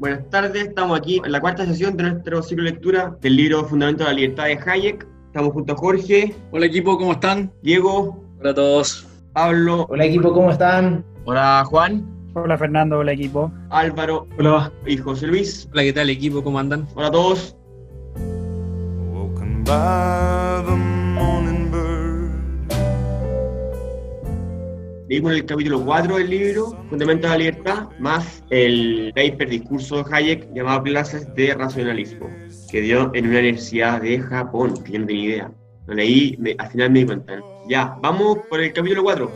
buenas tardes. Estamos aquí en la cuarta sesión de nuestro ciclo de lectura del libro Fundamento de la Libertad de Hayek. Estamos junto a Jorge. Hola equipo, ¿cómo están? Diego. Hola a todos. Pablo. Hola equipo, ¿cómo están? Hola Juan. Hola Fernando, hola equipo. Álvaro. Hola. Y José Luis. Hola, ¿qué tal equipo? ¿Cómo andan? Hola a todos. Leímos el capítulo 4 del libro, Fundamento de la Libertad, más el paper discurso de Hayek llamado Clases de Racionalismo, que dio en una universidad de Japón, que yo no tenía idea. Lo leí, al final me di cuenta. Ya, vamos por el capítulo 4.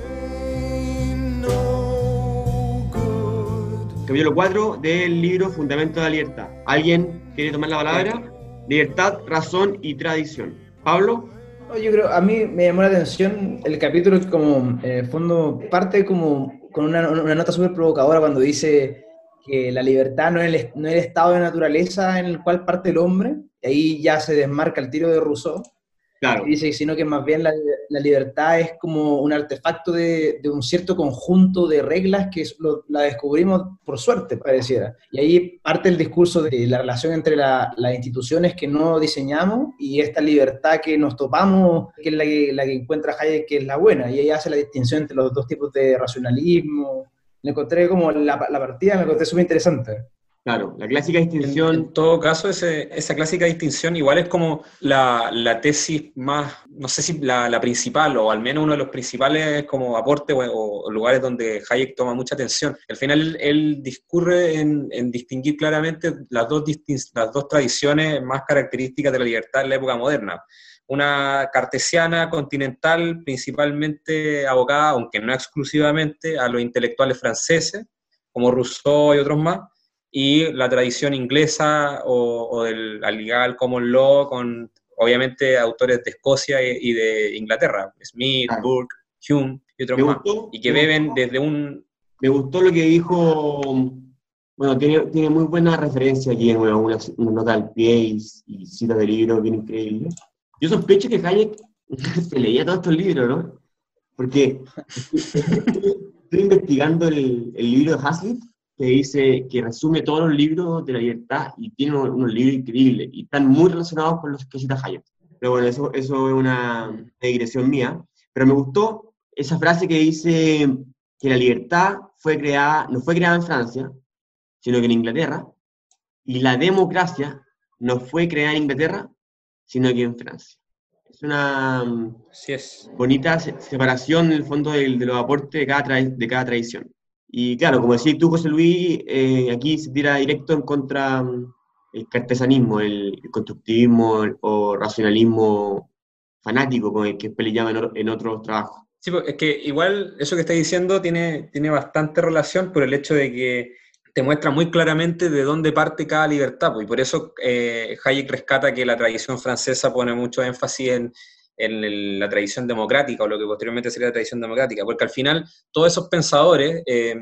Capítulo 4 del libro Fundamento de la Libertad. ¿Alguien quiere tomar la palabra? Libertad, razón y tradición. Pablo. Yo creo, a mí me llamó la atención el capítulo como, en el fondo, parte como con una, una nota súper provocadora cuando dice que la libertad no es, el, no es el estado de naturaleza en el cual parte el hombre, ahí ya se desmarca el tiro de Rousseau, Claro. dice, sino que más bien la, la libertad es como un artefacto de, de, un cierto conjunto de reglas que lo, la descubrimos por suerte, pareciera. Y ahí parte el discurso de la relación entre la, las instituciones que no diseñamos y esta libertad que nos topamos, que es la que, la que encuentra Hayek, que es la buena. Y ahí hace la distinción entre los dos tipos de racionalismo. Le encontré como la, la partida, me encontré súper interesante. Claro, la clásica distinción. En, todo caso, esa clásica distinción igual es como la, tesis más, no sé si la, principal, o al menos uno de los principales como aportes o, lugares donde Hayek toma mucha atención. Al final él, discurre en, en, distinguir claramente las dos, las dos tradiciones más características de la libertad en la época moderna. Una cartesiana continental, principalmente abocada, aunque no exclusivamente, a los intelectuales franceses, como Rousseau y otros más, y la tradición inglesa o, o del legal common law con obviamente autores de Escocia y, y de Inglaterra, Smith, ah. Burke, Hume y otros más, gustó, y que beben gustó, desde un... Me gustó lo que dijo, bueno, tiene, tiene muy buena referencia aquí en una, una, nota al pie y, y citas de libros bien increíbles. Yo sospecho que Hayek se leía todos estos libros, ¿no? Porque estoy investigando el, el libro de Hazlitt que dice, que resume todos los libros de la libertad y tiene unos, unos libros increíbles y están muy relacionados con los que cita Hayek. Pero bueno, eso, eso es una digresión mía. Pero me gustó esa frase que dice que la libertad fue creada, no fue creada en Francia, sino que en Inglaterra, y la democracia no fue creada en Inglaterra, sino que en Francia. Es una sí es. bonita separación en el fondo de, de los aportes de cada, de cada tradición. Y claro, como decís tú, José Luis, eh, aquí se tira directo en contra um, el cartesanismo, el, constructivismo o racionalismo fanático, como el que le llama en, en, otros trabajos. Sí, es que igual eso que estás diciendo tiene, tiene bastante relación por el hecho de que te muestra muy claramente de dónde parte cada libertad, pues, y por eso eh, Hayek rescata que la tradición francesa pone mucho énfasis en, en el, la tradición democrática o lo que posteriormente sería la tradición democrática, porque al final todos esos pensadores eh,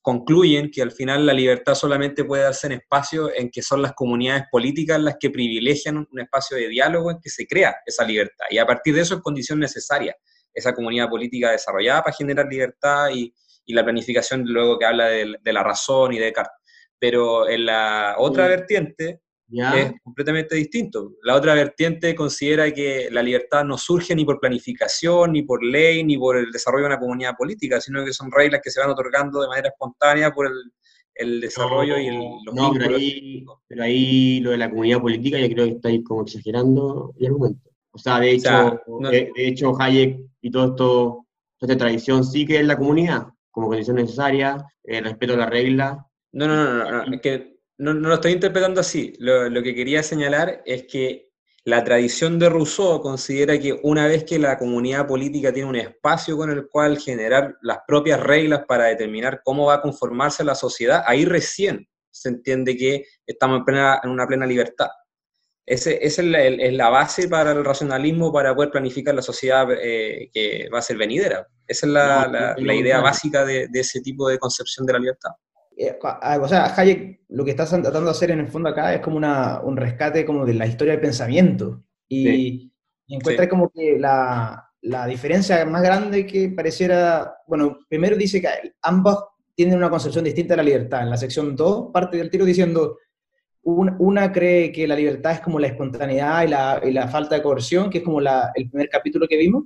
concluyen que al final la libertad solamente puede darse en espacios en que son las comunidades políticas las que privilegian un espacio de diálogo en que se crea esa libertad, y a partir de eso es condición necesaria esa comunidad política desarrollada para generar libertad y, y la planificación luego que habla de, de, la razón y de Descartes. Pero en la otra sí. vertiente, ¿Ya? es completamente distinto. La otra vertiente considera que la libertad no surge ni por planificación, ni por ley, ni por el desarrollo de una comunidad política, sino que son reglas que se van otorgando de manera espontánea por el, el desarrollo no, y el, los no, pero ahí, pero ahí, lo de la comunidad política yo creo que estáis como exagerando el argumento. O sea, de hecho, o sea, no, de, de, hecho Hayek y todo esto, toda esta tradición sí que es la comunidad, como condición necesaria, el respeto a la regla. No, no, no, no, no, es que no, no, lo estoy interpretando así. Lo, lo, que quería señalar es que la tradición de Rousseau considera que una vez que la comunidad política tiene un espacio con el cual generar las propias reglas para determinar cómo va a conformarse la sociedad, ahí recién se entiende que estamos en, plena, en una plena libertad. Esa es la, es la, base para el racionalismo para poder planificar la sociedad eh, que va a ser venidera. Esa es la, no, la, la idea básica de, de, ese tipo de concepción de la libertad. Eh, o sea, Hayek lo que está tratando de hacer en el fondo acá es como una, un rescate como de la historia del pensamiento. Y, sí. y encuentra sí. como que la, la, diferencia más grande que pareciera, bueno, primero dice que ambos tienen una concepción distinta de la libertad. En la sección 2 parte del tiro diciendo, una cree que la libertad es como la espontaneidad y la, y la falta de coerción, que es como la, el primer capítulo que vimos,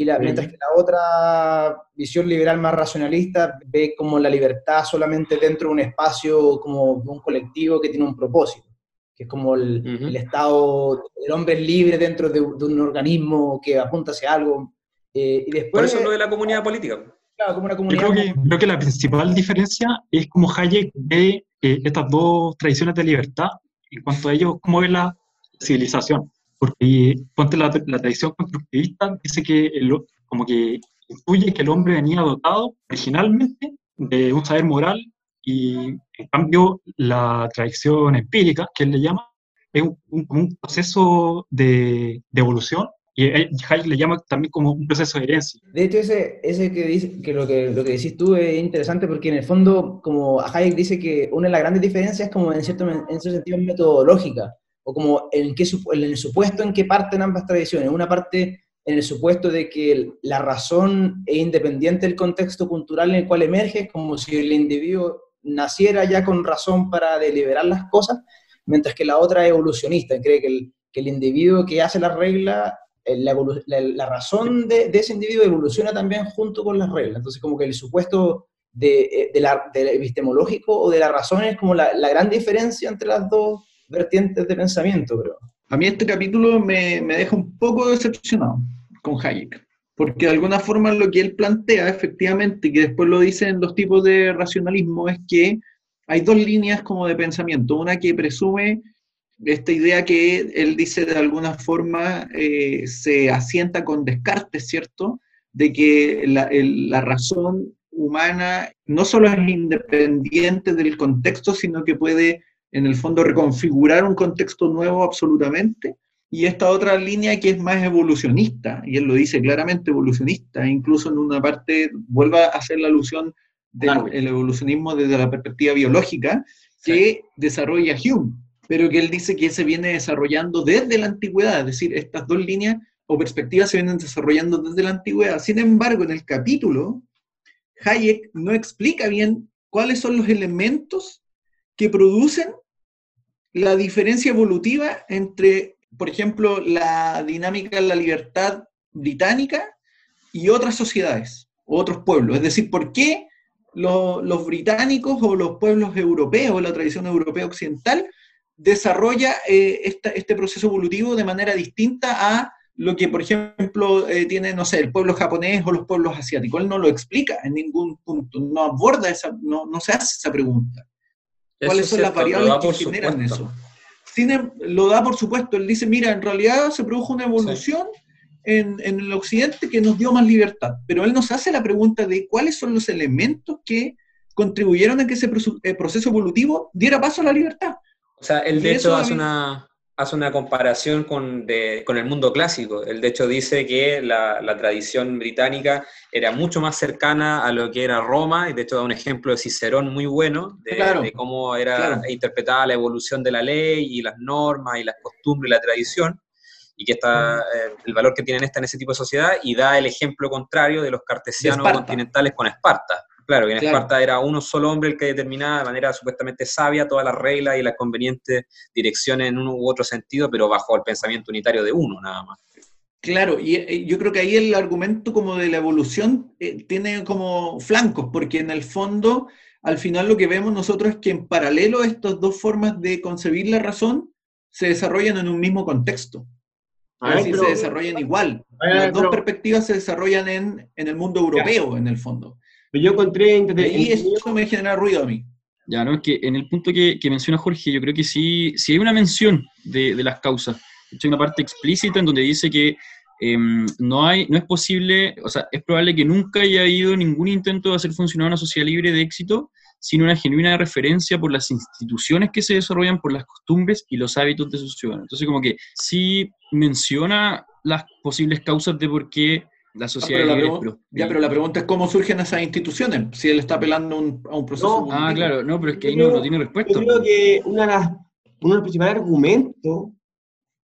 y la, mientras que la otra visión liberal más racionalista ve como la libertad solamente dentro de un espacio, como de un colectivo que tiene un propósito, que es como el, el estado, el hombre es libre dentro de, de, un organismo que apunta hacia algo. Eh, y después, Por eso lo de la comunidad política. Claro, como una comunidad. Yo creo que, creo que la principal diferencia es como Hayek ve eh, estas dos tradiciones de libertad en cuanto a ellos, cómo ve la civilización. Porque ponte la, la tradición constructivista, dice que el, como que intuye que el hombre venía dotado originalmente de un saber moral y en cambio la tradición empírica, que él le llama, es un, un, un proceso de, de, evolución y Hayek le llama también como un proceso de herencia. De hecho, ese, ese que, dice, que, lo que lo que decís tú es interesante porque en el fondo, como Hayek dice que una de las grandes diferencias es como en cierto en ese sentido metodológica, o como en, qué, en el supuesto en que parten ambas tradiciones. Una parte en el supuesto de que la razón es independiente del contexto cultural en el cual emerge, como si el individuo naciera ya con razón para deliberar las cosas, mientras que la otra es evolucionista, cree que el, que el individuo que hace la regla eh, la, la, la razón de, de, ese individuo evoluciona también junto con las reglas. Entonces, como que el supuesto de, eh, de la, del epistemológico o de la razón es como la, gran diferencia entre las dos vertientes de pensamiento, creo. A mí este capítulo me, me deja un poco decepcionado con Hayek, porque de alguna forma lo que él plantea, efectivamente, que después lo dice en dos tipos de racionalismo, es que hay dos líneas como de pensamiento, una que presume esta idea que él dice de alguna forma eh, se asienta con Descartes, ¿cierto? De que la, razón humana no solo es independiente del contexto, sino que puede en el fondo reconfigurar un contexto nuevo absolutamente. Y esta otra línea que es más evolucionista, y él lo dice claramente evolucionista, incluso en una parte vuelve a hacer la alusión del el evolucionismo desde la perspectiva biológica que sí. desarrolla Hume pero que él dice que se viene desarrollando desde la antigüedad, es decir, estas dos líneas o perspectivas se vienen desarrollando desde la antigüedad. Sin embargo, en el capítulo, Hayek no explica bien cuáles son los elementos que producen la diferencia evolutiva entre, por ejemplo, la dinámica de la libertad británica y otras sociedades, otros pueblos. Es decir, ¿por qué los, británicos o los pueblos europeos, la tradición europea occidental, desarrolla eh, esta, este proceso evolutivo de manera distinta a lo que, por ejemplo, eh, tiene, no sé, el pueblo japonés o los pueblos asiáticos. Él no lo explica en ningún punto, no aborda esa, no, no se hace esa pregunta. ¿Cuáles son las variables que generan eso? Sin, em, lo da por supuesto, él dice, mira, en realidad se produjo una evolución sí. en, en, el occidente que nos dio más libertad, pero él nos hace la pregunta de cuáles son los elementos que contribuyeron a que ese proceso evolutivo diera paso a la libertad. O sea, él de hecho hace una, hace una comparación con, de, con, el mundo clásico. Él de hecho dice que la, la, tradición británica era mucho más cercana a lo que era Roma, y de hecho da un ejemplo de Cicerón muy bueno, de, claro, de cómo era claro. interpretada la evolución de la ley y las normas y las costumbres y la tradición, y que está eh, el valor que tienen esta en ese tipo de sociedad, y da el ejemplo contrario de los cartesianos continentales con Esparta. Claro, que en claro. Esparta era uno solo hombre el que determinaba de manera supuestamente sabia todas las reglas y las convenientes direcciones en uno u otro sentido, pero bajo el pensamiento unitario de uno nada más. Claro, y eh, yo creo que ahí el argumento como de la evolución eh, tiene como flancos, porque en el fondo, al final lo que vemos nosotros es que en paralelo estas dos formas de concebir la razón se desarrollan en un mismo contexto. Es decir, pero, se desarrollan igual. Las dos pero, perspectivas se desarrollan en, en el mundo europeo, ya. en el fondo. Pero yo encontré... Y eso me genera ruido a mí. Ya, ¿no? Es que en el punto que, que menciona Jorge, yo creo que sí, sí hay una mención de, de las causas. De hecho, hay una parte explícita en donde dice que eh, no, hay, no es posible, o sea, es probable que nunca haya habido ningún intento de hacer funcionar una sociedad libre de éxito sin una genuina referencia por las instituciones que se desarrollan, por las costumbres y los hábitos de sus ciudadanos. Entonces, como que sí menciona las posibles causas de por qué la sociedad ah, pero, la ya, pero la pregunta es cómo surgen esas instituciones, si él está apelando un, a un proceso. No, ah, claro, no, pero es que ahí no, no, tiene respuesta. Yo creo que una de las, uno de los principales argumentos.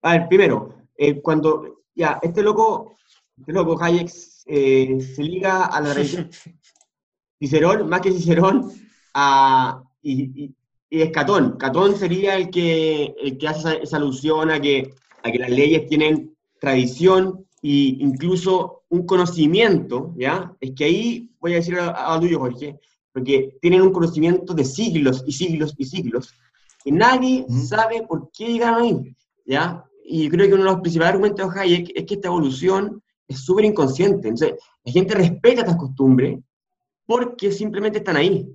A ver, primero, eh, cuando. Ya, este loco, este loco Hayek eh, se liga a la religión. Cicerón, más que Cicerón, a, y, y, y es Catón. Catón sería el que, el que hace esa, esa alusión a que, a que las leyes tienen tradición e incluso un conocimiento, ¿ya? Es que ahí voy a decir a, a tuyo, Jorge, porque tienen un conocimiento de siglos y siglos y siglos, y nadie Mm. sabe por qué llegaron ahí, ¿ya? Y creo que uno de los principales argumentos de Hayek es que esta evolución es súper inconsciente. Entonces, la gente respeta estas costumbres porque simplemente están ahí.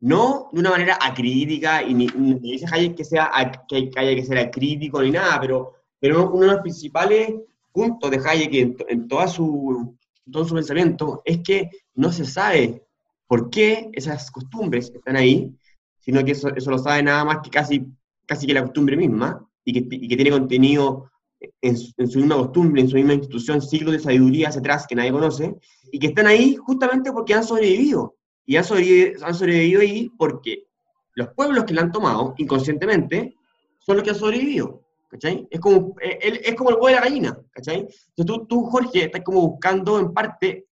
No de una manera acrítica, y ni, ni dice Hayek que, sea, que, que haya que ser acrítico ni nada, pero, pero uno de los principales puntos de Hayek en, en toda su, todo su pensamiento es que no se sabe por qué esas costumbres están ahí, sino que eso, eso lo sabe nada más que casi, casi que la costumbre misma, y que, y que tiene contenido en su misma costumbre, en su misma institución, siglos de sabiduría hacia atrás que nadie conoce, y que están ahí justamente porque han sobrevivido. Y han sobrevivido, han sobrevivido ahí porque los pueblos que la han tomado inconscientemente son los que han sobrevivido. ¿Cachai? Es como, eh, el- es como el huevo de la gallina. ¿cachai? Entonces tú, tú, Jorge, estás como buscando en parte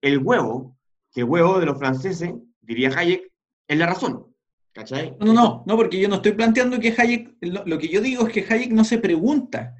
el huevo, que el huevo de los franceses, diría Hayek, es la razón. ¿cachai? No, no, no, no, porque yo no estoy planteando que Hayek, lo, lo que yo digo es que Hayek no se pregunta.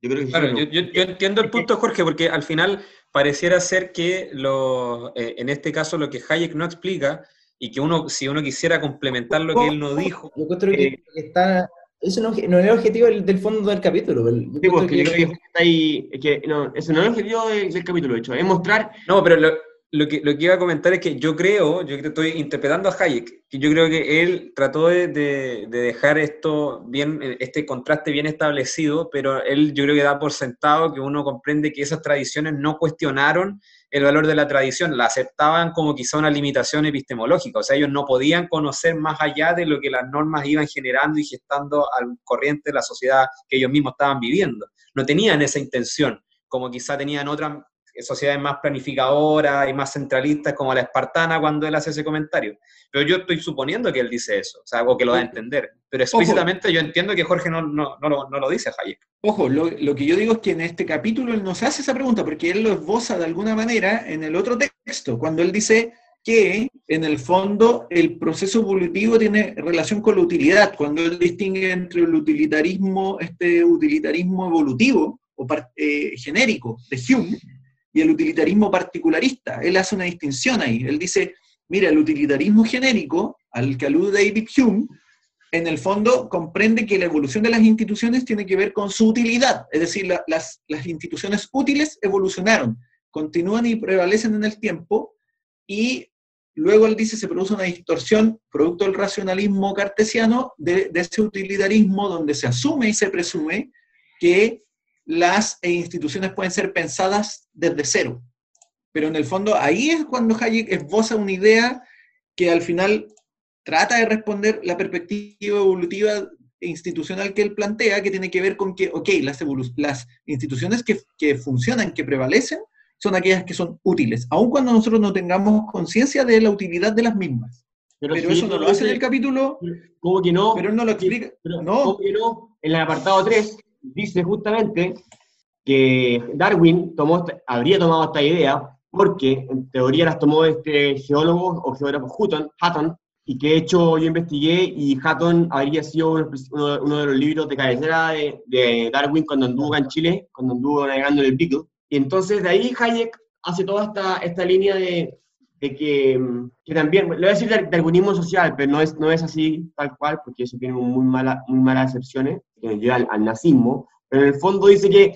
Yo creo que sí, Claro, pero- yo, yo- yo entiendo el punto, Jorge, porque al final pareciera ser que lo, eh, en este caso lo que Hayek no explica y que uno, si uno quisiera complementar lo que él no dijo, Yo encuentro que Eh, está. Eso no, no es el objetivo del, del fondo del capítulo. el- Sí, encuentro porque yo creo que está ahí, que no, ese no es el objetivo del, del capítulo, de hecho, es mostrar, No, pero lo, lo que, lo que iba a comentar es que yo creo, yo que estoy interpretando a Hayek, que yo creo que él trató de, de- de dejar esto bien, este contraste bien establecido, pero él yo creo que da por sentado que uno comprende que esas tradiciones no cuestionaron el valor de la tradición, la aceptaban como quizá una limitación epistemológica, o sea, ellos no podían conocer más allá de lo que las normas iban generando y gestando al corriente de la sociedad que ellos mismos estaban viviendo. No tenían esa intención, como quizá tenían otras sociedades más planificadoras y más centralistas como la espartana cuando él hace ese comentario. Pero yo estoy suponiendo que él dice eso, o sea, algo que lo da a entender. Pero explícitamente yo entiendo que Jorge no, no, no, lo, no lo dice Hayek. Ojo, lo, lo que yo digo es que en este capítulo él nos hace esa pregunta, porque él lo esboza de alguna manera en el otro texto, cuando él dice que en el fondo el proceso evolutivo tiene relación con la utilidad, cuando él distingue entre el utilitarismo, este utilitarismo evolutivo o eh, genérico de Hume y el utilitarismo particularista. Él hace una distinción ahí. Él dice, mira, el utilitarismo genérico, al que alude David Hume, en el fondo comprende que la evolución de las instituciones tiene que ver con su utilidad, es decir, la- las, las instituciones útiles evolucionaron, continúan y prevalecen en el tiempo, y luego él dice se produce una distorsión producto del racionalismo cartesiano de, de ese utilitarismo donde se asume y se presume que las eh, instituciones pueden ser pensadas desde cero. Pero en el fondo ahí es cuando Hayek esboza una idea que al final trata de responder la perspectiva evolutiva e institucional que él plantea, que tiene que ver con que, ok, las, instituciones que, que funcionan, que prevalecen, son aquellas que son útiles, aun cuando nosotros no tengamos conciencia de la utilidad de las mismas. Pero, si eso no lo hace en el capítulo, ¿Cómo que no? pero él no lo explica. Pero, no, ¿cómo que no? En el apartado 3 dice justamente que Darwin tomó, habría tomado esta idea porque en teoría las tomó este geólogo o geógrafo Hutton, Hutton, y que de hecho yo investigué y Hutton habría sido uno, uno- de los libros de cabecera de, de Darwin cuando anduvo en Chile, cuando anduvo navegando en el Beagle. Y entonces de ahí Hayek hace toda esta, esta línea de, de que, mm, que también, le voy a decir dar- darwinismo social, pero no es, no es así tal cual, porque eso tiene muy, mala, muy malas excepciones, que nos lleva al, al nazismo, pero en el fondo dice que,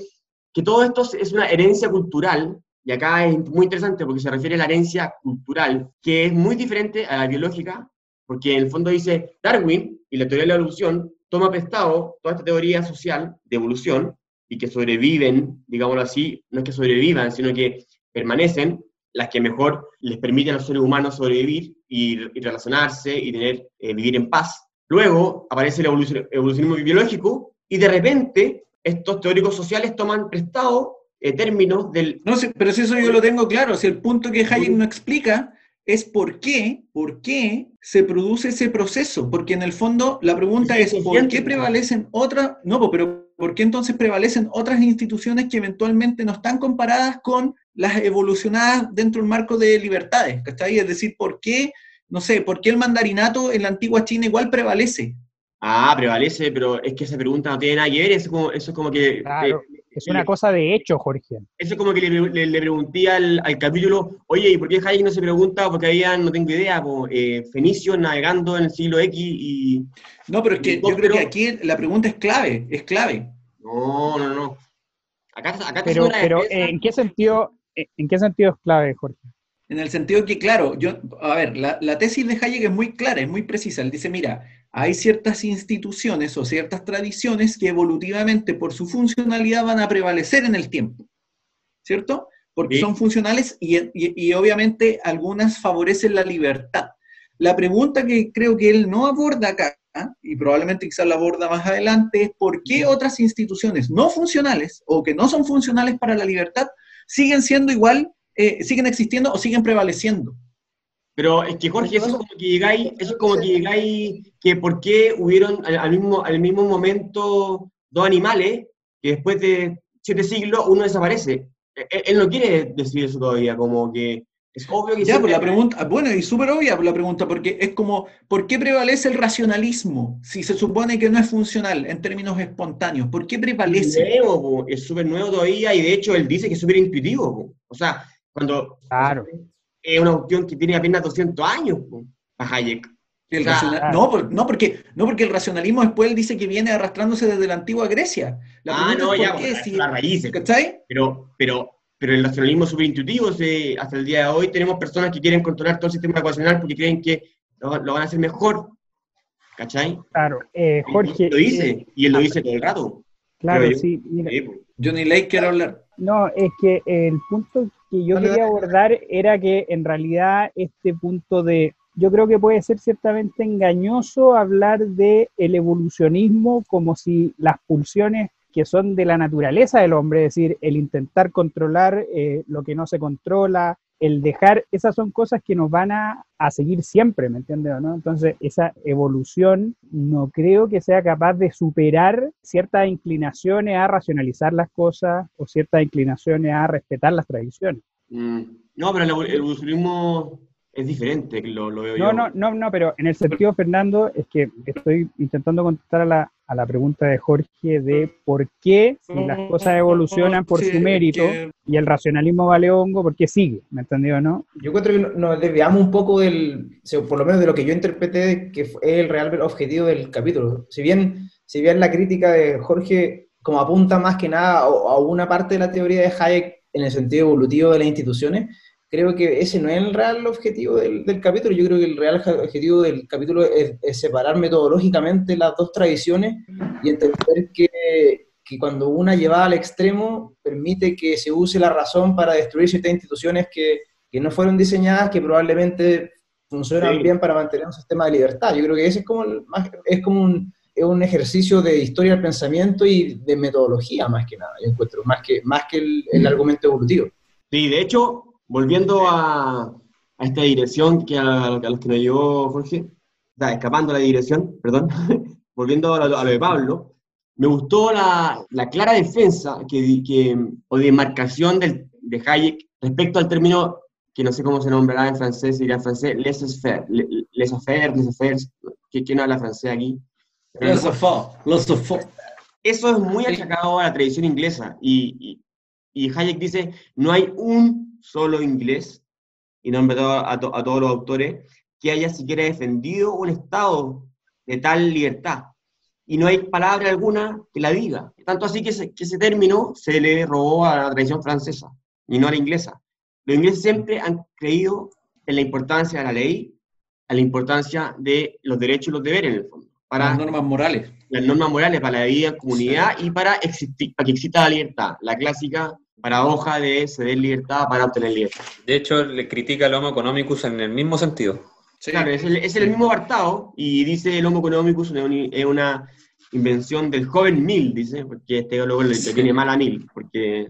que todo esto es una herencia cultural, y acá es muy interesante porque se refiere a la herencia cultural, que es muy diferente a la biológica, porque en el fondo dice Darwin y la teoría de la evolución toma prestado toda esta teoría social de evolución y que sobreviven, digámoslo así, no es que sobrevivan, sino que permanecen las que mejor les permiten a los seres humanos sobrevivir y, y relacionarse y tener, eh, vivir en paz. Luego aparece el evolucion- evolucionismo biológico y de repente estos teóricos sociales toman prestado eh, términos del... no sé, pero si eso yo lo tengo claro, si el punto que Hayek no explica es por qué, por qué se produce ese proceso, porque en el fondo la pregunta es, ¿por qué prevalecen otras? No, pero ¿por qué entonces prevalecen otras instituciones que eventualmente no están comparadas con las evolucionadas dentro del marco de libertades? ¿Cachai? Es decir, ¿por qué, no sé, por qué el mandarinato en la antigua China igual prevalece? Ah, prevalece, pero es que esa pregunta no tiene nada que ver, eso es como, eso es como que... Claro, eh, es una cosa de hecho, Jorge. Eso es como que le, le- le pregunté al, al capítulo, oye, ¿y por qué Hayek no se pregunta? Porque había, no tengo idea, po, eh, fenicios navegando en el siglo X y... No, pero es que yo creo que aquí la pregunta es clave, es clave. No, no, no. Acá, acá Pero, pero defensa. ¿en qué sentido, en qué sentido es clave, Jorge? En el sentido que, claro, yo, a ver, la, la tesis de Hayek es muy clara, es muy precisa. Él dice, mira, hay ciertas instituciones o ciertas tradiciones que evolutivamente por su funcionalidad van a prevalecer en el tiempo, ¿cierto? Porque Sí. son funcionales y, y- y obviamente algunas favorecen la libertad. La pregunta que creo que él no aborda acá, ¿ah? y probablemente quizás la aborda más adelante, es por qué otras instituciones no funcionales o que no son funcionales para la libertad siguen siendo igual, eh, siguen existiendo o siguen prevaleciendo. Pero es que Jorge, eso es como que llegáis, eso es como que llegáis, que por qué hubieron al, al mismo, al mismo momento dos animales, que después de siete siglos uno desaparece. E- e- Él no quiere decir eso todavía, como que es obvio que Ya, siempre- pues la pregunta, bueno, y súper obvia la pregunta, porque es como, ¿por qué prevalece el racionalismo si se supone que no es funcional en términos espontáneos? ¿Por qué es prevalece? nuevo, po, es súper nuevo todavía y de hecho él dice que es súper intuitivo. po. O sea, cuando Claro. Es una cuestión que tiene apenas 200 años para Hayek. El racional- claro. no, por- no, porque, no, porque el racionalismo después él dice que viene arrastrándose desde la antigua Grecia. La ah, no, es ya, por qué, pues, si- las raíces. ¿cachai? Pero, pero, pero el racionalismo es súper intuitivo. hasta el día de hoy tenemos personas que quieren controlar todo el sistema ecuacional porque creen que lo, lo van a hacer mejor. ¿Cachai? Claro, eh, Jorge. Y lo dice, eh, y él lo dice todo el rato. claro, yo. sí. mira. Johnny Lake quiere hablar. No, es que el punto que yo quería dale. abordar era que en realidad este punto de, yo creo que puede ser ciertamente engañoso hablar de el evolucionismo como si las pulsiones que son de la naturaleza del hombre, es decir, el intentar controlar eh, lo que no se controla, el dejar, esas son cosas que nos van a, a seguir siempre, ¿me entiendes? ¿no? Entonces, esa evolución no creo que sea capaz de superar ciertas inclinaciones a racionalizar las cosas o ciertas inclinaciones a respetar las tradiciones. Mm, No, pero el evolucionismo es diferente, lo, lo veo No, yo. no, no, no, pero en el sentido, Fernando, es que estoy intentando contestar a la, a la pregunta de Jorge de por qué, si las cosas evolucionan por Sí, su mérito que- y el racionalismo vale hongo, ¿por qué sigue? ¿Me entendió, no? Yo encuentro que no- nos desviamos un poco del, o sea, por lo menos de lo que yo interpreté que fue el real objetivo del capítulo. Si bien, si bien la crítica de Jorge como apunta más que nada a, a una parte de la teoría de Hayek en el sentido evolutivo de las instituciones, creo que ese no es el real objetivo del, del capítulo. Yo creo que el real objetivo del capítulo es, es separar metodológicamente las dos tradiciones y entender que, que cuando una llevada al extremo permite que se use la razón para destruir ciertas instituciones que, que no fueron diseñadas, que probablemente funcionan Sí. bien para mantener un sistema de libertad. Yo creo que ese es como, el- es como un, es un ejercicio de historia del pensamiento y de metodología más que nada, yo encuentro, más que, más que el, el argumento evolutivo. Sí, de hecho, volviendo a, a esta dirección que a, a los que nos llevó Jorge, sea, escapando a la dirección, perdón, volviendo a lo, a lo de Pablo, me gustó la, la clara defensa que, que, o demarcación del, de Hayek respecto al término que no sé cómo se nombrará en francés, dirá en francés, laissez-faire, laissez-faire, laissez-faire, ¿qui- ¿quién habla francés aquí? Sofá. Eso es muy achacado a la tradición inglesa. Y, y, y Hayek dice, no hay un solo inglés, y nombra a, to- a todos los autores, que haya siquiera defendido un estado de tal libertad. Y no hay palabra alguna que la diga. Tanto así que ese, que ese término se le robó a la tradición francesa y no a la inglesa. Los ingleses siempre han creído en la importancia de la ley, a la importancia de los derechos y los deberes en el fondo, para Las normas morales. las normas morales para la vida en comunidad y para, existi- para que exista la libertad. La clásica paradoja de ceder libertad para obtener libertad. De hecho, le critica al Homo economicus en el mismo sentido. Sí. Claro, es el, es el mismo apartado y dice el Homo economicus es una- invención del joven Mill, dice, porque este luego le, Sí. tiene mal a Mill, porque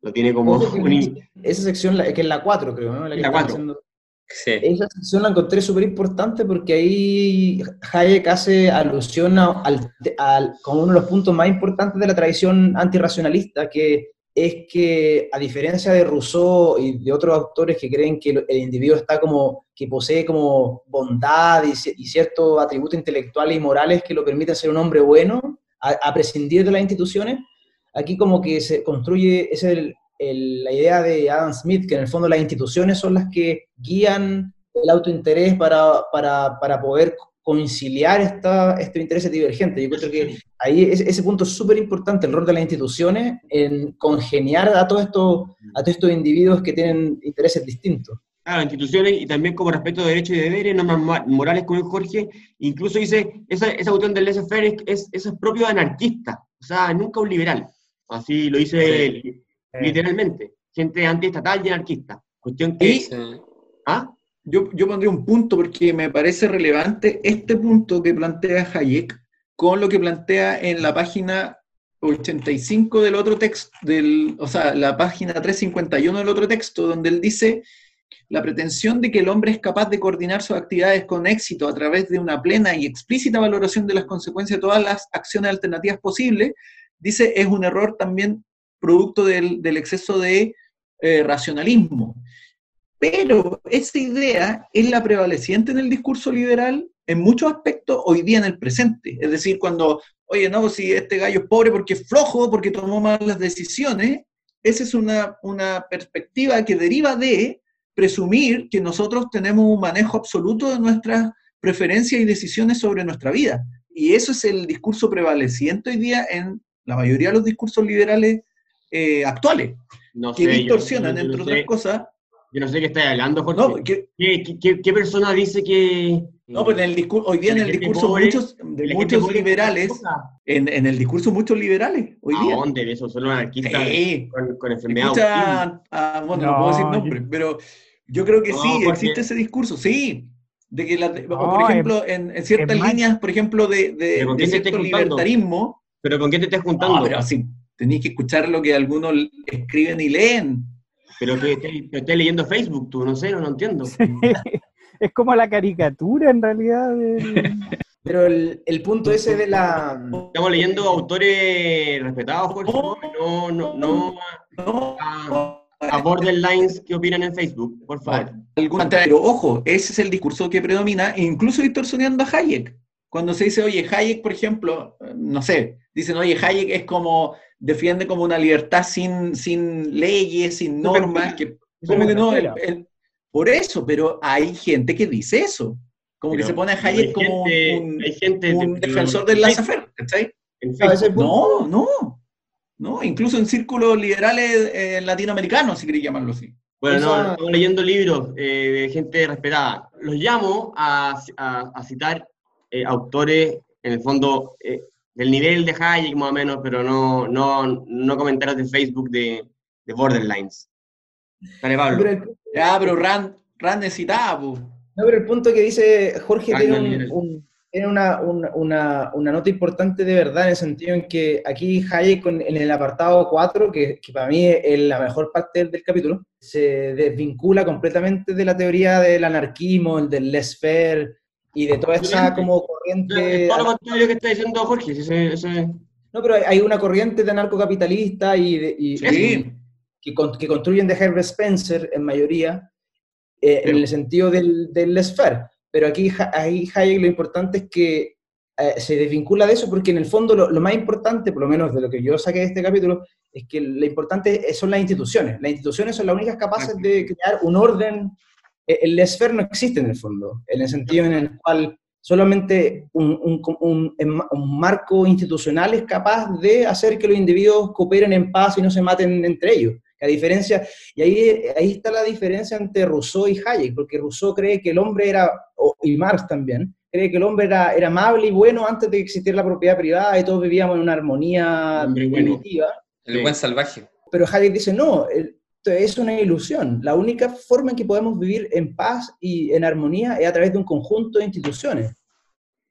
lo tiene como... Un Esa sección, que es la 4, creo, ¿no? que La están cuatro. haciendo- Sí. Esa sección la encontré súper importante porque ahí Hayek hace alusión a- al, al- como uno de los puntos más importantes de la tradición antirracionalista, que es que a diferencia de Rousseau y de otros autores que creen que el individuo está como, que posee como bondad y, y ciertos atributos intelectuales y morales que lo permiten ser un hombre bueno, a, prescindir de las instituciones, aquí como que se construye, es el- la idea de Adam Smith, que en el fondo las instituciones son las que guían el autointerés para, para, para poder conciliar esta, estos intereses divergentes. Yo creo que ahí ese, ese punto es súper importante, el rol de las instituciones en congeniar a todos estos, a todos estos individuos que tienen intereses distintos. Claro, instituciones y también como respecto de derechos y deberes, normas ma- morales, como dijo Jorge, incluso dice, esa, esa cuestión del laissez-faire es, es, eso es propio de anarquista, o sea, nunca un liberal. Así lo dice li- literalmente, gente antiestatal y anarquista. Cuestión que... Sí. ¿Ah? Yo, yo pondría un punto porque me parece relevante este punto que plantea Hayek con lo que plantea en la página 85 del otro texto, o sea, la página 351 del otro texto, donde él dice la pretensión de que el hombre es capaz de coordinar sus actividades con éxito a través de una plena y explícita valoración de las consecuencias de todas las acciones alternativas posibles, dice, es un error también producto del, del exceso de eh, racionalismo. Pero esa idea es la prevaleciente en el discurso liberal en muchos aspectos hoy día en el presente. Es decir, cuando, oye, no, si este gallo es pobre porque es flojo, porque tomó malas decisiones, esa es una, una perspectiva que deriva de presumir que nosotros tenemos un manejo absoluto de nuestras preferencias y decisiones sobre nuestra vida. Y eso es el discurso prevaleciente hoy día en la mayoría de los discursos liberales eh, actuales, No que sé, yo- distorsionan, yo entre otras cosas. Yo no sé qué estáis hablando, Jorge. No, que- ¿Qué, qué- qué- qué persona dice que... No, pues en el discurso, hoy día en el discurso pobre- muchos, de muchos liberales, en, en el discurso muchos liberales hoy ¿A día. dónde? Eso son los anarquistas Sí. con, con enfermedad Escucha, a- bueno, no, No, puedo decir yo- nombres, pero yo creo que No, sí, porque- existe ese discurso, sí. De que la- No, por ejemplo, en, en ciertas más- líneas, por ejemplo, de, de, ¿Pero con de quién te estás cierto libertarismo, ¿Pero con qué te estás juntando? no, pero sí, tenéis que escuchar lo que algunos escriben y leen. Pero que estás, leyendo Facebook, tú, no sé, no, no entiendo. es como la caricatura en realidad. Pero el, el punto ese de la... Estamos leyendo autores respetados, Jorge, no, no, no No, a, a borderlines que opinan en Facebook, por favor. Pero ojo, ese es el discurso que predomina, incluso distorsionando a Hayek. Cuando se dice, oye, Hayek, por ejemplo, eh, no sé, dicen, oye, Hayek es como, defiende como una libertad sin, sin leyes, sin normas, que, como que no, el- el- por eso, pero hay gente que dice eso, como que Pero se pone a hay Hayek como un- gente- un, gente un de- defensor de- del laissez-faire. No, no, no, incluso en círculos liberales eh, latinoamericanos, si queréis llamarlo así. Bueno, no, estamos leyendo libros eh, de gente respetada. Los llamo a, a- a citar eh, autores, en el fondo, eh, del nivel de Hayek más o menos, pero no, no, no comentarios de Facebook de, de Borderlines. Dale, Pablo. Pero el, Ya, pero Rand, Rand necesitaba, po. No, pero el punto que dice Jorge tiene, no, un- un- tiene una, una- una- una nota importante de verdad en el sentido en que aquí Hayek con- en el apartado 4, que, que para mí es la mejor parte del, del capítulo, se desvincula completamente de la teoría del anarquismo, el del laissez-faire y de toda esa como No, corriente... es todo lo contrario que está diciendo Jorge. si ese- ese- No, pero hay- una corriente de anarcocapitalista y, de- y- Sí. que, con- que construyen de Herbert Spencer en mayoría, eh, en Pero- el sentido del, del laissez-faire. Pero aquí ahí Hayek lo importante es que eh, se desvincula de eso porque en el fondo lo, lo más importante, por lo menos de lo que yo saqué de este capítulo, es que lo importante son las instituciones. Las instituciones son las únicas capaces de crear un orden. Eh, El laissez-faire no existe en el fondo, en el sentido en el cual solamente un, un- un- un marco institucional es capaz de hacer que los individuos cooperen en paz y no se maten entre ellos. A diferencia, y ahí, ahí está la diferencia entre Rousseau y Hayek, porque Rousseau cree que el hombre era, y Marx también, cree que el hombre era, era amable y bueno antes de que existiera la propiedad privada y todos vivíamos en una armonía bueno. primitiva. El buen salvaje. Pero Hayek dice, no, el- es una ilusión. La única forma en que podemos vivir en paz y en armonía es a través de un conjunto de instituciones.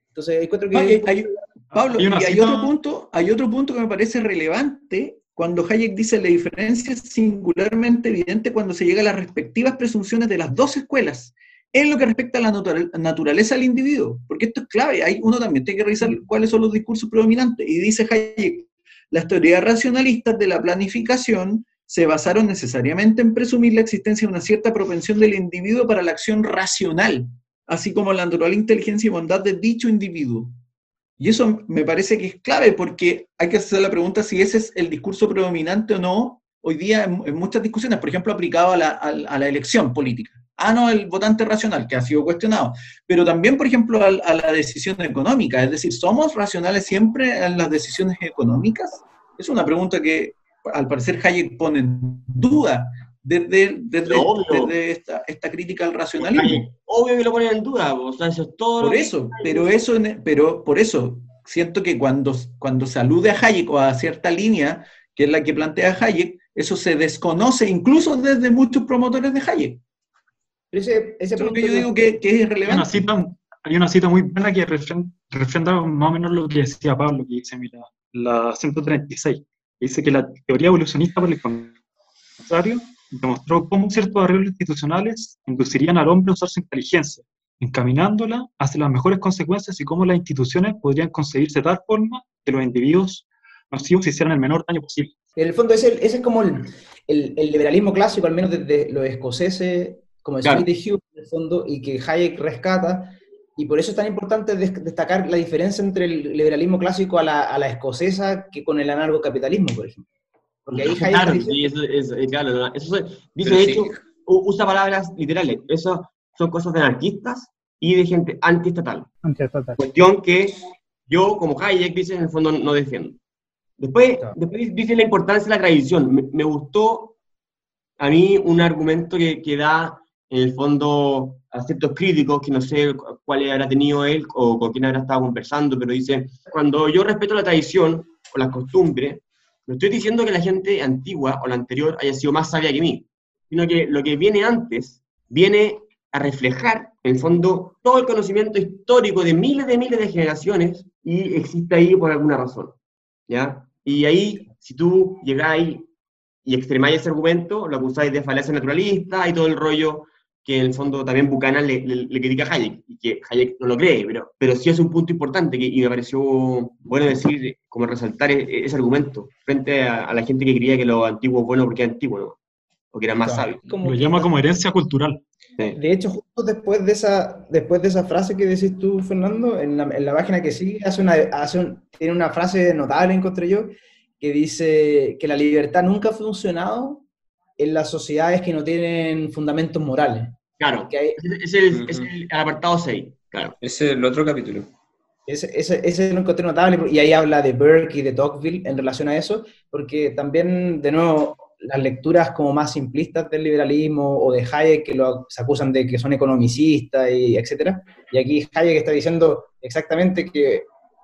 Entonces, encuentro que... Hay- hay- Pablo, Hay y hay otro punto, hay otro punto que me parece relevante cuando Hayek dice la diferencia es singularmente evidente cuando se llega a las respectivas presunciones de las dos escuelas, en lo que respecta a la natural- naturaleza del individuo, porque esto es clave, hay, uno también tiene que revisar cuáles son los discursos predominantes, y dice Hayek, las teorías racionalistas de la planificación se basaron necesariamente en presumir la existencia de una cierta propensión del individuo para la acción racional, así como la natural inteligencia y bondad de dicho individuo. Y eso me parece que es clave porque hay que hacer la pregunta si ese es el discurso predominante o no hoy día en, muchas discusiones, por ejemplo, aplicado a la, elección política. Ah, no, el votante racional, que ha sido cuestionado. Pero también, por ejemplo, a, la decisión económica. Es decir, ¿somos racionales siempre en las decisiones económicas? Es una pregunta que, al parecer, Hayek pone en duda desde, desde, desde esta, esta crítica al racionalismo. Obvio que lo ponen en duda, o sea, eso es todo. lo Por que- eso, pero eso, pero por eso siento que cuando, cuando se alude a Hayek o a cierta línea, que es la que plantea Hayek, eso se desconoce incluso desde muchos promotores de Hayek. Pero ese, ese lo que punto yo digo que, que es Hay una, irrelevante. cita, hay una cita muy buena que refren- refrenda más o menos lo que decía Pablo, que dice, mira, la 136, que dice que la teoría evolucionista, por el contrario, demostró cómo ciertos arreglos institucionales inducirían al hombre a usar su inteligencia, encaminándola hacia las mejores consecuencias y cómo las instituciones podrían concebirse de tal forma que los individuos nocivos hicieran el menor daño posible. En el fondo, ese, ese es como el, el- el liberalismo clásico, al menos desde los escoceses, como Claro. Smith y Hume, en el fondo, y que Hayek rescata. Y por eso es tan importante des- destacar la diferencia entre el liberalismo clásico a la, a la escocesa que con el anarcocapitalismo, por ejemplo. Porque ahí Hayek Claro, dice- sí, eso, eso- eh, claro, no, eso se- dice, Pero de sí. hecho, usa palabras literales. Eso son cosas de anarquistas y de gente antiestatal. Cuestión que yo, como Hayek, dice, en el fondo no defiendo. Después, Claro. después dice la importancia de la tradición. Me, me gustó a mí un argumento que, que da, en el fondo, a ciertos críticos, que no sé cu- cuál habrá tenido él o con quién habrá estado conversando, pero dice, cuando yo respeto la tradición o las costumbres, no estoy diciendo que la gente antigua o la anterior haya sido más sabia que mí, sino que lo que viene antes viene a reflejar, en el fondo, todo el conocimiento histórico de miles de miles de generaciones y existe ahí por alguna razón. ¿ya? Y ahí, si tú llegáis y extremáis ese argumento, lo acusáis de falacia naturalista y todo el rollo que en el fondo también Buchanan le, le- le critica a Hayek, y que Hayek no lo cree, pero, pero sí es un punto importante que, y me pareció bueno decir, como resaltar e- ese argumento, frente a, a la gente que creía que lo antiguo es bueno porque es antiguo, ¿no? o que era más Claro. sabio. como Lo que- llama como herencia cultural. Sí. De hecho, justo después de esa, después de esa frase que decís tú, Fernando, en la, en la página que sigue, hace una, hace un- tiene una frase notable, encontré yo, que dice que la libertad nunca ha funcionado en las sociedades que no tienen fundamentos morales. Claro, Que hay- es el, Ujú. es el apartado 6, claro. Es el otro capítulo. Ese, ese, ese lo encontré notable y ahí habla de Burke y de Tocqueville en relación a eso, porque también, de nuevo, las lecturas como más simplistas del liberalismo o de Hayek que lo, se acusan de que son economicistas y etcétera, y aquí Hayek está diciendo exactamente que,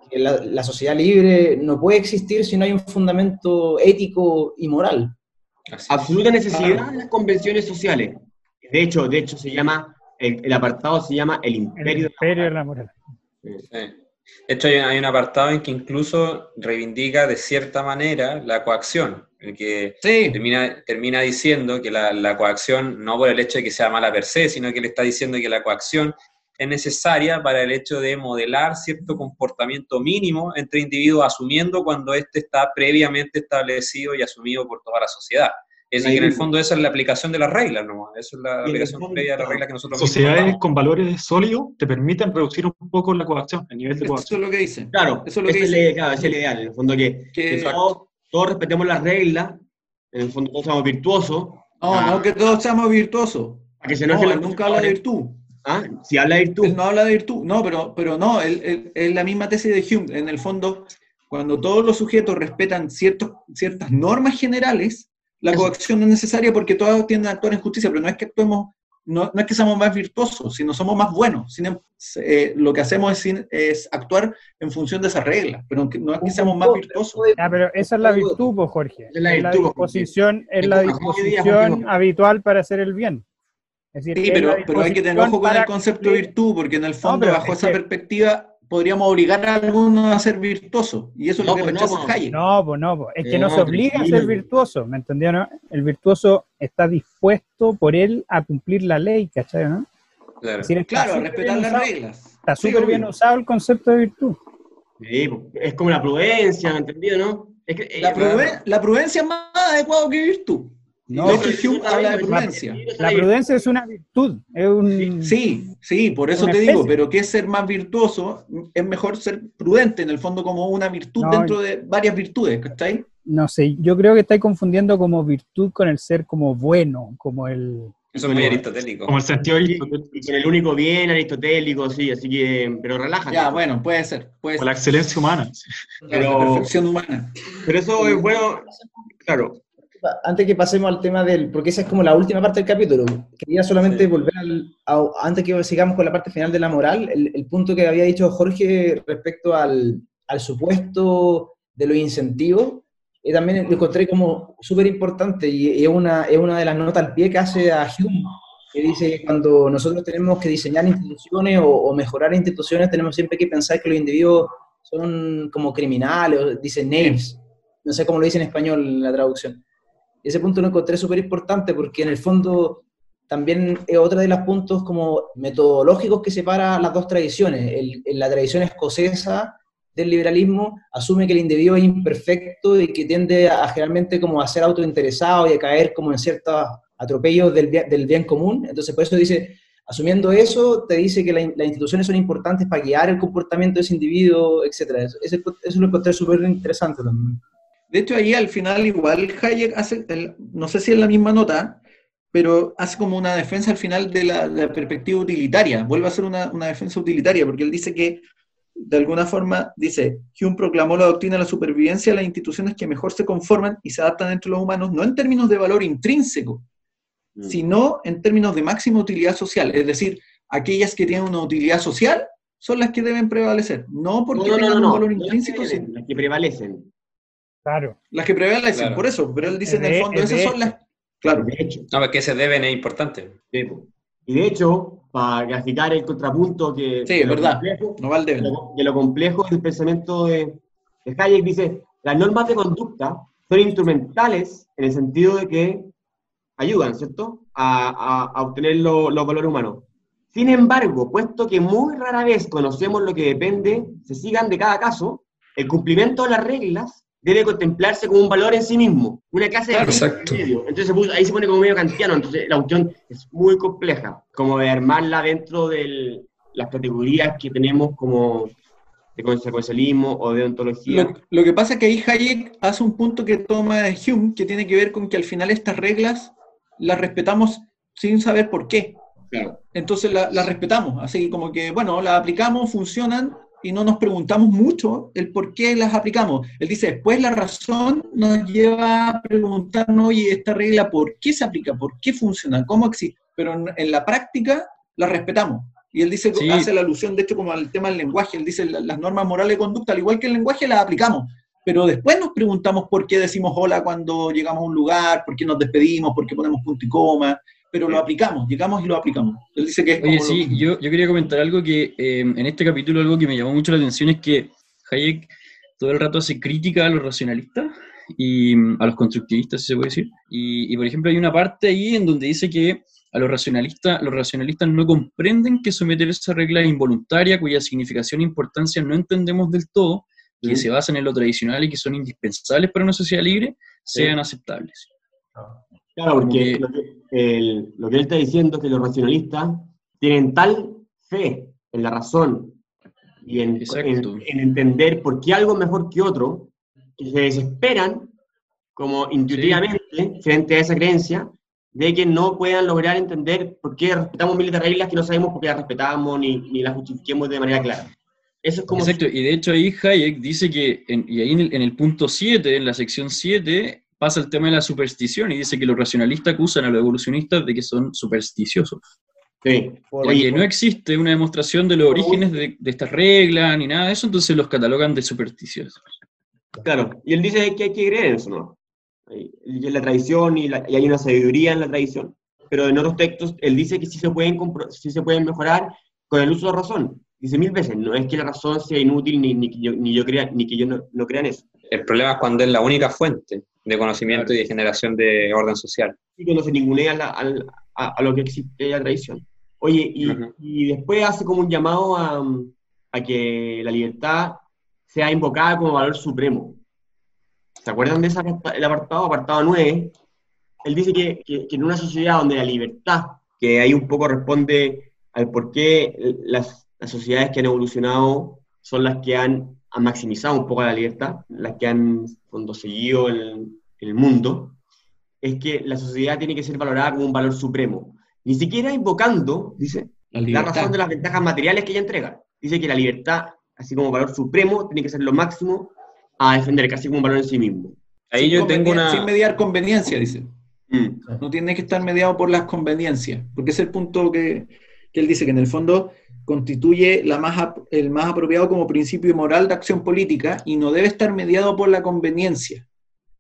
que la, la sociedad libre no puede existir si no hay un fundamento ético y moral. Así es. Absoluta necesidad de las convenciones sociales. De hecho, de hecho se llama, el, el apartado se llama El El Imperio. de la imperio de Moral. la moral. Sí. De hecho, hay, hay un apartado en que incluso reivindica de cierta manera la coacción, el que Sí, termina, termina diciendo que la, la coacción, no por el hecho de que sea mala per se, sino que le está diciendo que la coacción es necesaria para el hecho de modelar cierto comportamiento mínimo entre individuos, asumiendo cuando éste está previamente establecido y asumido por toda la sociedad. Es decir, que en el fondo esa es la aplicación de las reglas, ¿no? Esa es la aplicación fondo, previa de las reglas que nosotros mismos Sociedades damos. con valores sólidos te permiten reducir un poco la coacción, el nivel de eso coacción. es lo que dice. Claro, Eso es lo que dice. el- claro, es el ideal, en el fondo que, Que- que todos, todos respetemos las reglas, en el fondo todos somos virtuosos, No, Ah. no que todos seamos virtuosos. para que se No, nunca habla de virtud. ¿Ah? Si habla de virtud, Él no habla de virtud, no, pero, pero no, él, él- es la misma tesis de Hume. En el fondo, cuando todos los sujetos respetan ciertos, ciertas normas generales, la coacción no es necesaria porque todos tienden a actuar en justicia, pero no es que actuemos, no, no es que seamos más virtuosos, sino somos más buenos. Sin em- eh, lo que hacemos es, es actuar en función de esas reglas, pero no es que seamos más virtuosos. Ah, pero esa es la virtud, pues, Jorge. Es la virtud, pues, Jorge. disposición, es Es la disposición habitual para hacer el bien. Es decir, Sí, es pero, hay que tener ojo con el concepto de virtud, porque en el fondo, bajo es esa que- perspectiva, podríamos obligar a algunos a ser virtuosos. Y eso es No, lo que pues no, pues. Hayek. No, pues no, pues, es que no, No, se obliga a ser virtuoso, ¿me entendió, no? El virtuoso está dispuesto por él a cumplir la ley, ¿cachai, no? Claro. Es decir, está Claro, súper respetar las usado- reglas. Está Sí, súper bien obvio. usado el concepto de virtud. Sí, es como la prudencia, ¿me entendido, no? Es que, La, eh, pruden- la prudencia es más adecuado que virtud. No, de hecho, pero- Hume habla de prudencia. La prudencia es una virtud. Es un, Sí, sí, por eso te digo, pero que es ser más virtuoso, es mejor ser prudente, en el fondo como una virtud No, dentro de varias virtudes, ¿cachai? No sé, yo creo que estáis confundiendo como virtud con el ser como bueno, como el... Eso es muy aristotélico. Como el sentido Y, aristotélico, con el único bien aristotélico, sí, así que, pero relájate. Ya, bueno, puede ser, puede o la ser. excelencia humana. pero- La perfección humana. Pero eso es bueno, claro. Antes que pasemos al tema del, porque esa es como la última parte del capítulo, quería solamente Sí. volver al, a- antes que sigamos con la parte final de la moral, el, el punto que había dicho Jorge respecto al, al supuesto de los incentivos, y también lo encontré como súper importante y, es, una, es una de las notas al pie que hace a Hume, que dice que cuando nosotros tenemos que diseñar instituciones o, o mejorar instituciones, tenemos siempre que pensar que los individuos son como criminales, o dice knaves, no sé cómo lo dice en español la traducción. Ese punto lo encontré súper importante porque en el fondo también es otro de los puntos como metodológicos que separa las dos tradiciones. El- en la tradición escocesa del liberalismo asume que el individuo es imperfecto y que tiende a, generalmente como a ser autointeresado y a caer como en ciertos atropellos del del bien común. Entonces por eso dice, asumiendo eso, te dice que la las instituciones son importantes para guiar el comportamiento de ese individuo, etc. Eso, eso lo encontré súper interesante también. De hecho, ahí al final igual Hayek hace, el- no sé si es la misma nota, pero hace como una defensa al final de la, de la perspectiva utilitaria, vuelve a hacer una, una defensa utilitaria, porque él dice que, de alguna forma, dice, Hume proclamó la doctrina de la supervivencia de las instituciones que mejor se conforman y se adaptan entre los humanos, no en términos de valor intrínseco, Mm. sino en términos de máxima utilidad social, es decir, aquellas que tienen una utilidad social son las que deben prevalecer, no porque No, no, tengan no, no, un valor no las que intrínseco, vienen, sino las que prevalecen. Claro. las que prevalecen, Claro. por eso, pero él dice en el fondo, es esas son las... Claro, De hecho. No, porque ese deben es importante. Y de hecho, para graficar el contrapunto que Sí, es lo verdad. complejo- no va al de deben. lo, de lo complejo del pensamiento de, de Hayek, dice, las normas de conducta son instrumentales en el sentido de que ayudan, ¿cierto?, a, a- a obtener lo- los valores humanos. Sin embargo, puesto que muy rara vez conocemos lo que depende, se sigan de cada caso, el cumplimiento de las reglas debe contemplarse como un valor en sí mismo, una clase de Claro, exacto. medio. Entonces ahí se pone como medio kantiano, entonces la cuestión es muy compleja, como de armarla dentro de las categorías que tenemos como de consecuencialismo o de ontología. Lo, lo que pasa es que ahí Hayek hace un punto que toma de Hume, que tiene que ver con que al final estas reglas las respetamos sin saber por qué. Claro. Entonces la- las respetamos, así como que, bueno, las aplicamos, funcionan y no nos preguntamos mucho el por qué las aplicamos. Él dice, después la razón nos lleva a preguntarnos, oye, esta regla, ¿por qué se aplica? ¿Por qué funciona? ¿Cómo existe? Pero en, en la práctica la respetamos. Y él dice, Sí. hace la alusión, de hecho, como al tema del lenguaje. Él dice, la- las normas morales de conducta, al igual que el lenguaje, las aplicamos. Pero después nos preguntamos por qué decimos hola cuando llegamos a un lugar, por qué nos despedimos, por qué ponemos punto y coma, pero lo aplicamos, llegamos y lo aplicamos. Él dice que es Oye, como sí, lo- yo, yo quería comentar algo que eh, en este capítulo algo que me llamó mucho la atención es que Hayek todo el rato hace crítica a los racionalistas y mm, a los constructivistas, si se puede decir. Y, y, por ejemplo, hay una parte ahí en donde dice que a los racionalistas, los racionalistas no comprenden que someter esa regla involuntaria, cuya significación e importancia no entendemos del todo, que se basan en lo tradicional y que son indispensables para una sociedad libre, sean aceptables. Claro, porque lo que, el- lo que él está diciendo es que los racionalistas tienen tal fe en la razón y en, en- en entender por qué algo es mejor que otro, que se desesperan como intuitivamente frente a esa creencia de que no puedan lograr entender por qué respetamos miles de reglas que no sabemos por qué las respetamos ni, ni las justifiquemos de manera clara. Eso es como... Exacto, y de hecho ahí Hayek dice que, en- y ahí en el, en el punto 7, en la sección 7, pasa el tema de la superstición y dice que los racionalistas acusan a los evolucionistas de que son supersticiosos. Sí. No existe una demostración de los orígenes de, de estas reglas ni nada de eso, entonces los catalogan de supersticiosos. Claro, y él dice que hay que creer en eso, ¿no? Y la tradición y, la- y hay una sabiduría en la tradición. Pero en otros textos él dice que sí se pueden, sí se pueden mejorar con el uso de razón. Dice mil veces, no es que la razón sea inútil ni, ni que yo, ni yo crea, ni que yo no, no crea en eso. El problema es cuando es la única fuente de conocimiento y de generación de orden social. Y que no se ningunea la- al- a, a lo que existe la tradición. Oye, y, Ujú. y después hace como un llamado a, a que la libertad sea invocada como valor supremo. ¿Se acuerdan de ese el apartado, apartado 9? Él dice que, que- que en una sociedad donde la libertad, que ahí un poco responde al por qué las, las sociedades que han evolucionado son las que han, han maximizado un poco la libertad, las que han cuando seguido el, el mundo, es que la sociedad tiene que ser valorada como un valor supremo. Ni siquiera invocando, dice, La la razón de las ventajas materiales que ella entrega. Dice que la libertad, así como valor supremo, tiene que ser lo máximo a defender, casi como un valor en sí mismo. Ahí Sin yo tengo una... Sin mediar conveniencia, dice. Mm. No tiene que estar mediado por las conveniencias, porque es el punto que, que él dice, que en el fondo constituye la más, el más apropiado como principio moral de acción política y no debe estar mediado por la conveniencia.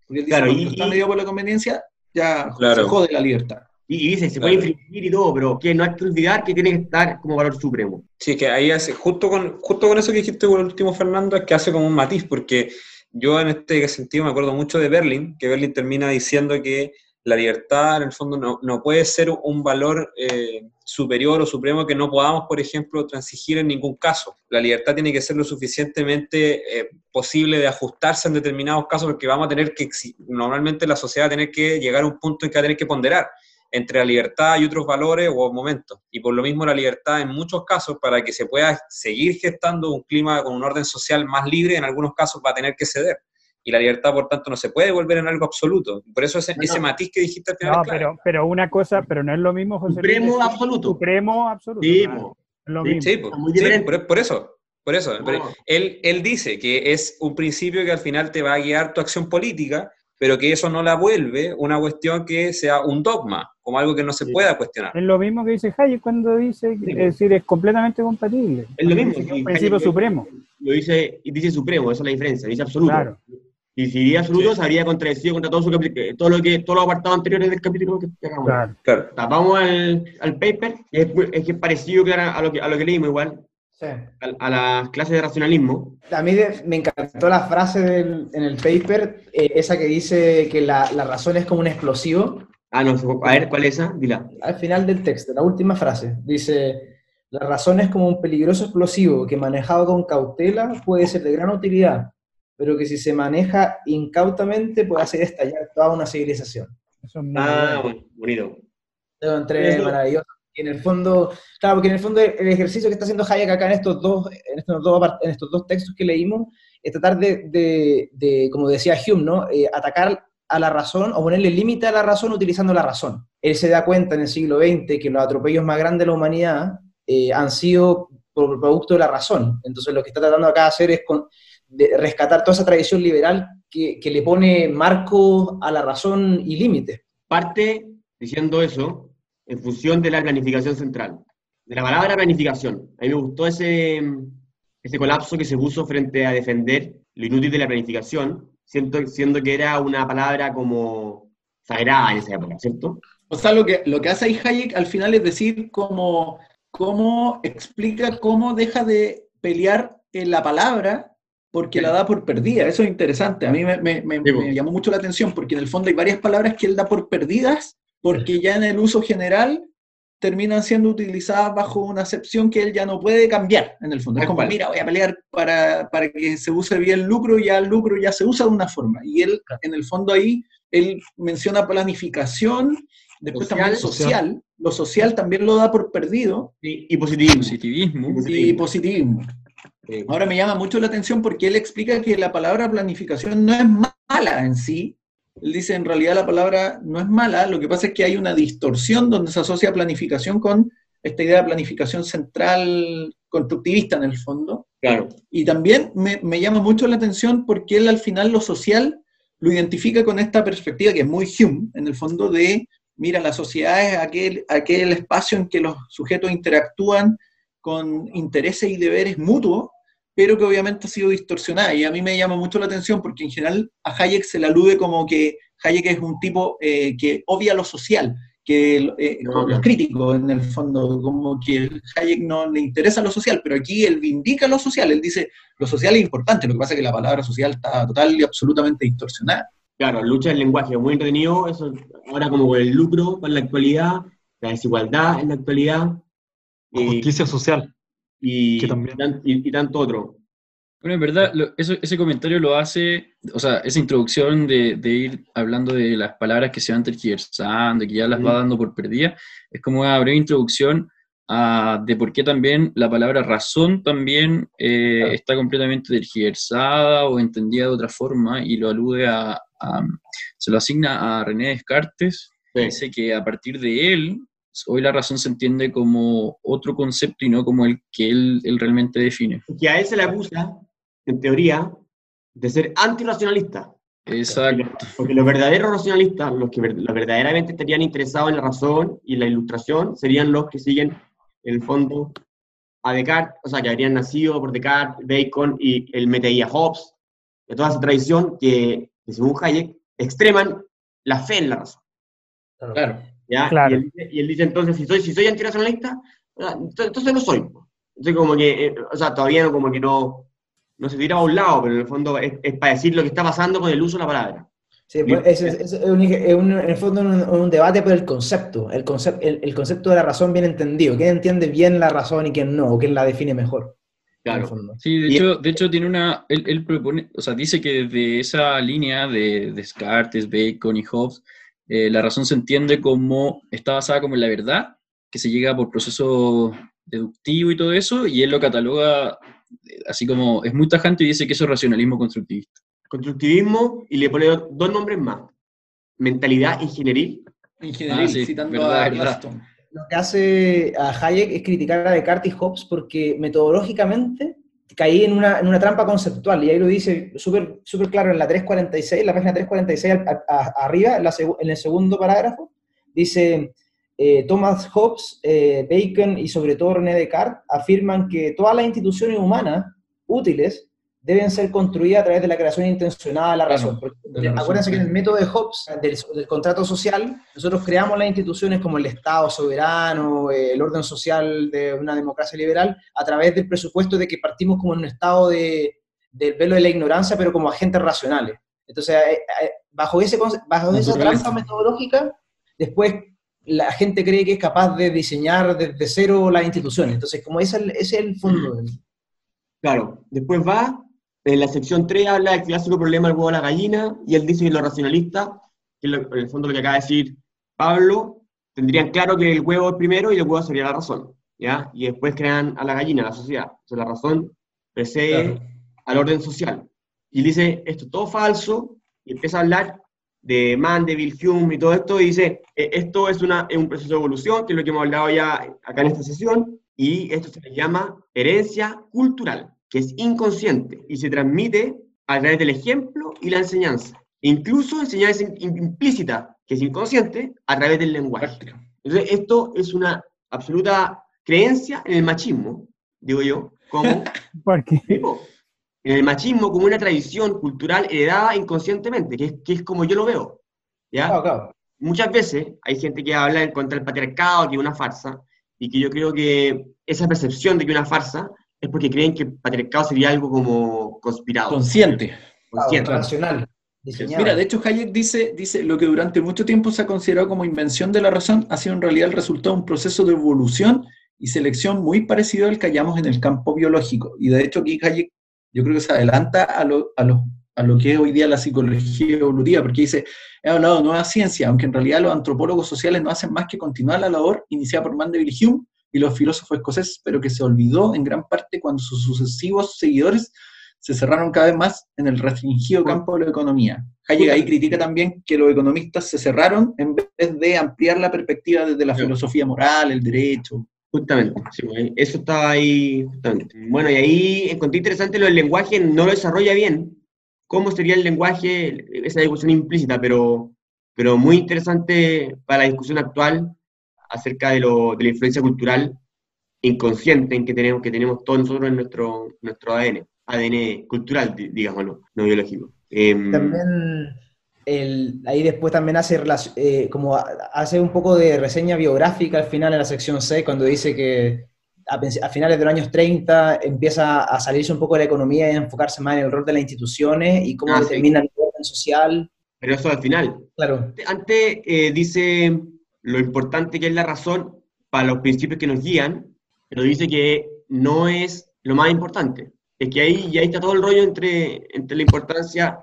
Porque él dice, Claro, cuando y- está mediado por la conveniencia, ya Claro. se jode la libertad. Y, y dice, se Claro. puede infringir y todo, pero que no hay que olvidar que tiene que estar como valor supremo. Sí, que ahí hace, justo con, justo con eso que dijiste por último, Fernando, es que hace como un matiz, porque yo en este sentido me acuerdo mucho de Berlin, que Berlin termina diciendo que la libertad en el fondo no, puede ser un valor eh, superior o supremo que no podamos, por ejemplo, transigir en ningún caso. La libertad tiene que ser lo suficientemente eh, posible de ajustarse en determinados casos, porque vamos a tener que, normalmente la sociedad va a tener que llegar a un punto en que va a tener que ponderar entre la libertad y otros valores o momentos. Y por lo mismo la libertad en muchos casos, para que se pueda seguir gestando un clima con un orden social más libre, en algunos casos va a tener que ceder. Y la libertad, por tanto, no se puede volver en algo absoluto. Por eso ese, ese matiz que dijiste al final No, es pero, pero una cosa, pero no es lo mismo, José Supremo absoluto. Supremo absoluto. Sí, claro, es lo Sí, mismo. Sí, po, Muy sí, diferente. por, por eso. Por eso. No. Él, él dice que es un principio que al final te va a guiar tu acción política, pero que eso no la vuelve una cuestión que sea un dogma, como algo que no se Sí. pueda cuestionar. Es lo mismo que dice Hayek cuando dice, Sí, es decir, es completamente compatible. Es lo mismo. Es un principio Hayek supremo. Lo dice, y dice supremo, esa es la diferencia, dice absoluto. Claro. Y si diría absoluto, Sí. se habría contradecido contra todo, su todo, lo que, todos los apartados anteriores del capítulo que, que acabamos. Claro. Claro. Vamos al, al paper, es, es que es parecido claro, a, lo que, a lo que leímos igual, Sí. a, a las clases de racionalismo. A mí de- me encantó la frase del- en el paper, eh, esa que dice que la, la razón es como un explosivo. Ah, no, a ver, ¿cuál es esa? Dila. Al final del texto, la última frase, dice, la razón es como un peligroso explosivo que manejado con cautela puede ser de gran utilidad, pero que si se maneja incautamente puede hacer estallar toda una civilización. Eso es muy Ah, bueno. bonito. Eso. maravilloso. Y en el fondo, claro, porque en el fondo el ejercicio que está haciendo Hayek acá en estos dos, en estos dos, en estos dos textos que leímos, es tratar de, de- de, como decía Hume, ¿no? Eh, atacar a la razón o ponerle límite a la razón utilizando la razón. Él se da cuenta en el siglo XX que los atropellos más grandes de la humanidad eh, han sido por producto de la razón. Entonces lo que está tratando acá de hacer es con- de rescatar toda esa tradición liberal que, que le pone marcos a la razón y límites. Parte diciendo eso en función de la planificación central, de la palabra planificación. A mí me gustó ese, ese colapso que se puso frente a defender lo inútil de la planificación, siendo, siendo que era una palabra como sagrada en esa época, ¿cierto? O sea, lo que, lo que hace ahí Hayek al final es decir cómo, cómo explica cómo deja de pelear en la palabra porque la da por perdida. Eso es interesante. A mí me, me- me- me llamó mucho la atención porque en el fondo hay varias palabras que él da por perdidas porque ya en el uso general terminan siendo utilizadas bajo una acepción que él ya no puede cambiar, en el fondo. Es como, mira, voy a pelear para, para que se use bien el lucro, y ya el lucro ya se usa de una forma. Y él, en el fondo ahí, él menciona planificación, después Social, también social, lo social también lo da por perdido, Y, y positivismo. Positivismo. y positivismo. Sí. Ahora me llama mucho la atención porque él explica que la palabra planificación no es mala en sí. Él dice, en realidad la palabra no es mala, lo que pasa es que hay una distorsión donde se asocia planificación con esta idea de planificación central constructivista en el fondo. Claro. Y también me, me llama mucho la atención porque él al final lo social lo identifica con esta perspectiva que es muy Hume, en el fondo de, mira, la sociedad es aquel, aquel espacio en que los sujetos interactúan con intereses y deberes mutuos, pero que obviamente ha sido distorsionada. Y a mí me llama mucho la atención porque en general a Hayek se le alude como que Hayek es un tipo eh, que obvia lo social, que eh, No, en el fondo, como que Hayek no le interesa lo social, pero aquí él vindica lo social, él dice, lo social es importante, lo que pasa es que la palabra social está total y absolutamente distorsionada. Claro, lucha del lenguaje, muy entretenido, eso ahora como el lucro para la actualidad, la desigualdad en la actualidad, y, Justicia social. y, que también- y tan- y- y tanto otro. Bueno, en verdad, lo- eso- ese comentario lo hace, o sea, esa introducción de, de ir hablando de las palabras que se van tergiversando, que ya las va dando por perdidas, es como una breve introducción a, de por qué también la palabra razón también eh, Claro. está completamente tergiversada o entendida de otra forma y lo alude a, a- se lo asigna a René Descartes, Sí. dice que a partir de él, hoy la razón se entiende como otro concepto y no como el que él, él realmente define. Que a él se le acusa, en teoría, de ser antirracionalista. Exacto. Porque los verdaderos racionalistas, los que verdaderamente estarían interesados en la razón y la ilustración, serían los que siguen, en el fondo, a Descartes, o sea, que habrían nacido por Descartes, Bacon y el Meteía Hobbes, de toda esa tradición que, que, según Hayek, extreman la fe en la razón. Claro. ¿Ya? Claro. Y, él, dice- y él dice entonces, si soy, si soy antirracionalista, ah, entonces no soy. Entonces como que, eh, o sea, todavía no, como que no, no se tira a un lado, pero en el fondo es, es para decir lo que está pasando con el uso de la palabra. Sí, pues, es, es- es un, es un- en el fondo un, un debate por el concepto, el, concep- el, el concepto de la razón bien entendido. ¿Quién entiende bien la razón y quién no? ¿O quién la define mejor? Claro. Sí, de hecho, de hecho tiene una, él, él propone, o sea, dice que desde esa línea de Descartes, Bacon y Hobbes, eh, la razón se entiende como, está basada como en la verdad, que se llega por proceso deductivo y todo eso, y él lo cataloga eh, así como, es muy tajante y dice que eso es racionalismo constructivista. Constructivismo y le pone dos nombres más. Mentalidad ingenieril. Ingeniería, Ah, sí, citando verdad, a. Glaston. Lo que hace a Hayek es criticar a Descartes y Hobbes porque metodológicamente caí en una, en una trampa conceptual, y ahí lo dice súper súper claro en la 346, la página 346 al- a- a- arriba, en, la en el segundo parágrafo, dice, eh, Thomas Hobbes, eh, Bacon y sobre todo René Descartes afirman que todas las instituciones humanas útiles deben ser construidas a través de la creación intencionada de la Claro, razón. Porque, de la razón, acuérdense que en el método de Hobbes, del, del contrato social, nosotros creamos las instituciones como el Estado soberano, eh, el orden social de una democracia liberal, a través del presupuesto de que partimos como en un estado de, del velo de la ignorancia, pero como agentes racionales. Entonces, eh, eh, bajo, ese, bajo esa trampa metodológica, después la gente cree que es capaz de diseñar desde cero las instituciones. Entonces, como ese es el, ese es el fondo. del- Claro. Después va, en la sección 3 habla del clásico problema del huevo a la gallina, y él dice que los racionalistas, que en el fondo lo que acaba de decir Pablo, tendrían claro que el huevo es primero y el huevo sería la razón, ¿ya? Y después crean a la gallina, a la sociedad. Entonces la razón precede Claro. al orden social. Y dice, esto es todo falso, y empieza a hablar de Mandeville, Hume y todo esto, y dice, "Eh, esto es, una, es un proceso de evolución, que es lo que hemos hablado ya acá en esta sesión, y esto se le llama herencia cultural, que es inconsciente, y se transmite a través del ejemplo y la enseñanza. E incluso enseñanza implícita, que es inconsciente, a través del lenguaje. Práctica. Entonces, esto es una absoluta creencia en el machismo, digo yo, como Porque, Tipo, en el machismo como una tradición cultural heredada inconscientemente, que es, que es como yo lo veo. ¿ya? Claro, claro. Muchas veces hay gente que habla en contra del patriarcado, que es una farsa, y que yo creo que esa percepción de que es una farsa es porque creen que el patriarcado sería algo como conspirado, Consciente. consciente. Claro, racional. diseñado. Mira, de hecho Hayek dice, dice, lo que durante mucho tiempo se ha considerado como invención de la razón ha sido en realidad el resultado de un proceso de evolución y selección muy parecido al que hallamos en el campo biológico. Y de hecho aquí Hayek yo creo que se adelanta a lo, a lo, a lo que es hoy día la psicología evolutiva, porque dice, he hablado de nueva ciencia, aunque en realidad los antropólogos sociales no hacen más que continuar la labor iniciada por Mandeville y Hume y los filósofos escoceses, pero que se olvidó en gran parte cuando sus sucesivos seguidores se cerraron cada vez más en el restringido campo de la economía. Hayek ahí critica también que los economistas se cerraron en vez de ampliar la perspectiva desde la Sí. filosofía moral, el derecho. Justamente, sí, pues, eso estaba ahí, justamente. Bueno, y ahí encontré interesante lo del lenguaje, no lo desarrolla bien, cómo sería el lenguaje, esa discusión implícita, pero, pero muy interesante para la discusión actual acerca de, lo, de la influencia cultural inconsciente en que tenemos, que tenemos todos nosotros en nuestro, nuestro ADN, ADN cultural, di- digámoslo, no biológico. Em, También el- ahí después también hace, eh, como hace un poco de reseña biográfica al final en la sección 6, cuando dice que a, a finales de los años 30 empieza a salirse un poco de la economía y a enfocarse más en el rol de las instituciones y cómo Ah, sí. determina el orden social. pero eso al final. Claro, Antes eh, dice lo importante que es la razón para los principios que nos guían, pero dice que no es lo más importante. Es que ahí, y ahí está todo el rollo entre, entre la importancia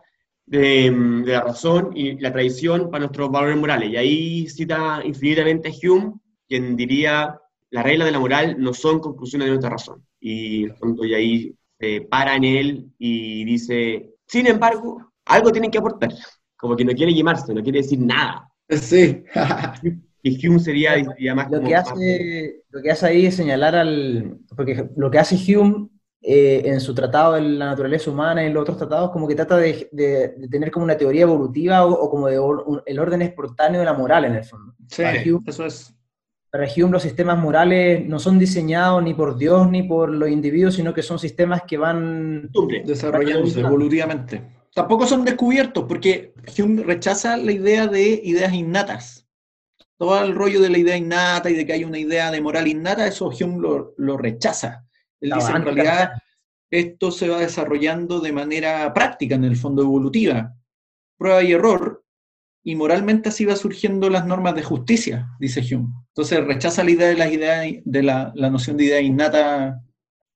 de, de la razón y la tradición para nuestros valores morales. Y ahí cita infinitamente a Hume, quien diría, las reglas de la moral no son conclusiones de nuestra razón. Y, y ahí se para en él y dice, sin embargo, algo tienen que aportar. Como que no quiere llamarse, no quiere decir nada. Sí. Y Hume sería, más Lo como... que, hace, lo que hace ahí es señalar al... Porque lo que hace Hume eh, en su tratado de la naturaleza humana y en los otros tratados, como que trata de, de- de tener como una teoría evolutiva o, o como de or- un- el orden espontáneo de la moral en el fondo. Sí, Para Hume, eso es. para Hume los sistemas morales no son diseñados ni por Dios ni por los individuos, sino que son sistemas que van... desarrollándose evolutivamente. Tampoco son descubiertos, porque Hume rechaza la idea de ideas innatas. Todo el rollo de la idea innata y de que hay una idea de moral innata, eso Hume lo, lo rechaza. Él dice, en realidad, esto se va desarrollando de manera práctica, en el fondo evolutiva. Prueba y error, y moralmente así va surgiendo las normas de justicia, dice Hume. Entonces rechaza la idea de, las ideas, de la, la noción de idea innata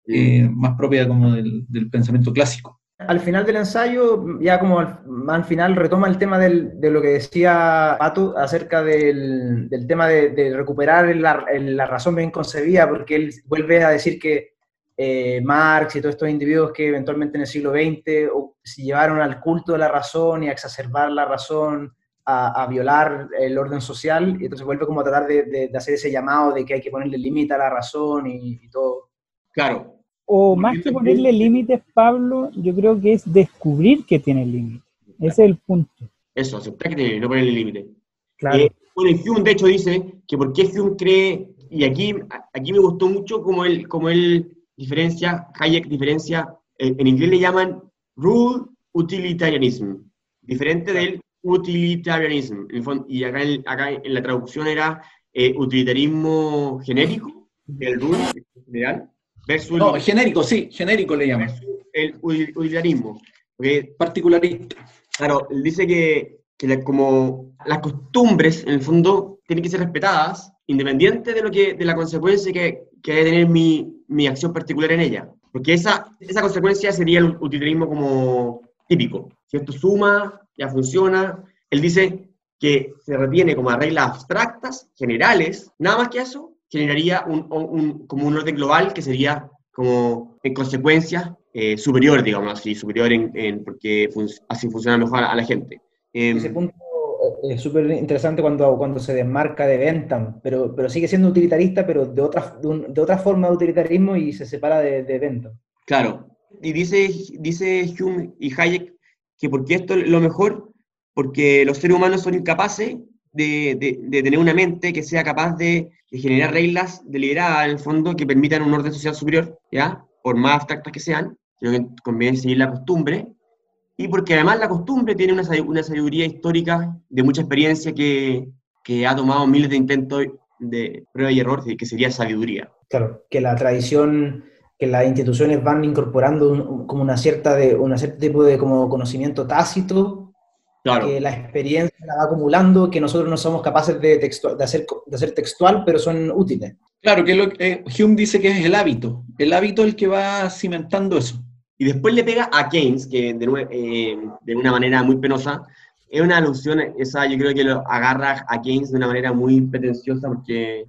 eh, más propia como del- del pensamiento clásico. Al final del ensayo, ya como al, al final retoma el tema del- de lo que decía Pato acerca del, del tema de, de recuperar la, la razón bien concebida, porque él vuelve a decir que eh, Marx y todos estos individuos que eventualmente en el siglo XX o- se llevaron al culto de la razón y a exacerbar la razón, a, a violar el orden social, y entonces vuelve como a tratar de, de- de hacer ese llamado de que hay que ponerle límite a la razón y, y todo. Claro. O más que ponerle límites, Pablo, yo creo que es descubrir que tiene límites. Ese es el punto. Eso, aceptar que tiene, no ponerle límite. Claro. Eh, bueno, Hume, de hecho, dice que por qué Hume cree, y aquí, aquí me gustó mucho como él, como él diferencia, Hayek diferencia, eh, en inglés le llaman rule utilitarianism, diferente del utilitarianism, y acá en, acá en la traducción era eh, utilitarismo genérico, el rule en general, versus No, el, genérico, sí, genérico le llaman. el utilitarismo. Particularista. Claro, él dice que, que la- como las costumbres, en el fondo, tienen que ser respetadas, independiente de, lo que, de la consecuencia que, que debe tener mi, mi acción particular en ella. Porque esa, esa consecuencia sería el utilitarismo como típico. Si esto suma, ya funciona. Él dice que se retiene como a reglas abstractas, generales, nada más que eso, generaría un, un- como un orden global que sería como, en consecuencia, eh, superior, digamos así, superior en, en- porque fun- así funciona mejor a, la gente. Em, Ese punto eh, es súper interesante cuando, cuando se desmarca de Bentham, pero, pero sigue siendo utilitarista, pero de otra, de, un- de otra forma de utilitarismo y se separa de, de Bentham. Claro, y dice, dice Hume y Hayek que porque esto es lo mejor, porque los seres humanos son incapaces de, de- de tener una mente que sea capaz de, de generar reglas deliberadas, en el fondo, que permitan un orden social superior, ¿ya? Por más abstractas que sean, sino que conviene seguir la costumbre, y porque además la costumbre tiene una, una sabiduría histórica de mucha experiencia que, que ha tomado miles de intentos de prueba y error, que sería sabiduría. Claro, que la tradición, que las instituciones van incorporando un- como una cierta de, un cierto tipo de como conocimiento tácito, Claro. que la experiencia la va acumulando, que nosotros no somos capaces de, hacer, de hacer textual, pero son útiles. Claro, que lo, eh, Hume dice que es el hábito. El hábito el que va cimentando eso. Y después le pega a Keynes, que de, eh, de una manera muy penosa, es una alusión, esa yo creo que lo agarra a Keynes de una manera muy pretenciosa porque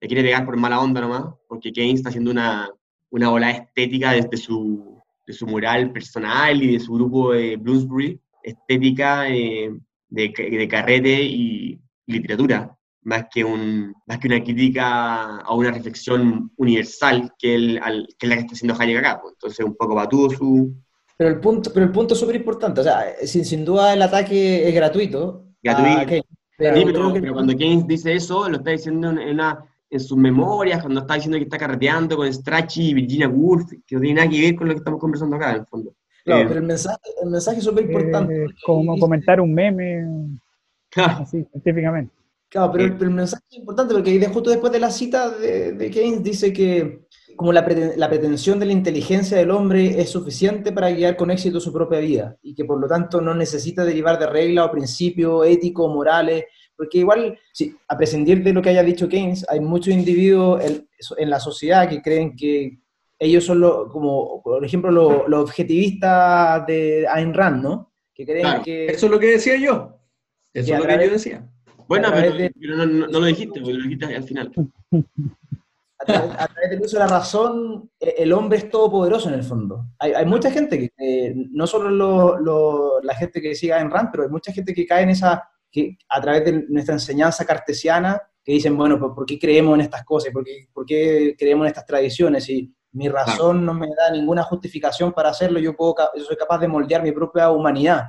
le quiere pegar por mala onda nomás, porque Keynes está haciendo una, una ola estética desde su, de su mural personal y de su grupo de Bloomsbury, estética de, de carrete y literatura, más que, un, más que una crítica a una reflexión universal que, él, al- que es la que está haciendo Hayek acá. pues. Entonces, un poco batudo su, Pero el punto, pero el punto es súper importante, o sea, sin, sin duda el ataque es gratuito. Gratuito. a Keynes, pero Sí, pero, pero cuando Keynes dice eso, lo está diciendo en, una- en sus memorias, cuando está diciendo que está carreteando con Strachey y Virginia Woolf, que no tiene nada que ver con lo que estamos conversando acá, en el fondo. Claro, Eh, pero el mensaje, el mensaje es súper importante. Eh, como comentar un meme, claro, así, científicamente. Claro, pero, Eh. el- pero el mensaje es importante porque justo después de la cita de, de Keynes dice que como la, preten- la pretensión de la inteligencia del hombre es suficiente para guiar con éxito su propia vida y que por lo tanto no necesita derivar de reglas o principios éticos o morales porque igual, sí, a prescindir de lo que haya dicho Keynes, hay muchos individuos en, en la sociedad que creen que ellos son lo, como, por ejemplo, los los objetivistas de Ayn Rand, ¿no? Que creen Claro, que... Eso es lo que decía yo. Eso a es lo que yo decía. Bueno, a pero, de- pero no, no- no lo dijiste, porque lo dijiste al final. a través, a través del uso de la razón, eh, el hombre es todopoderoso en el fondo. Hay, hay mucha gente que, eh, no solo lo- lo- la gente que siga en RAM, pero hay mucha gente que cae en esa, que a través de nuestra enseñanza cartesiana, que dicen, bueno, ¿por, por qué creemos en estas cosas? ¿Por qué, por qué creemos en estas tradiciones? Y mi razón no me da ninguna justificación para hacerlo, yo, puedo, yo soy capaz de moldear mi propia humanidad.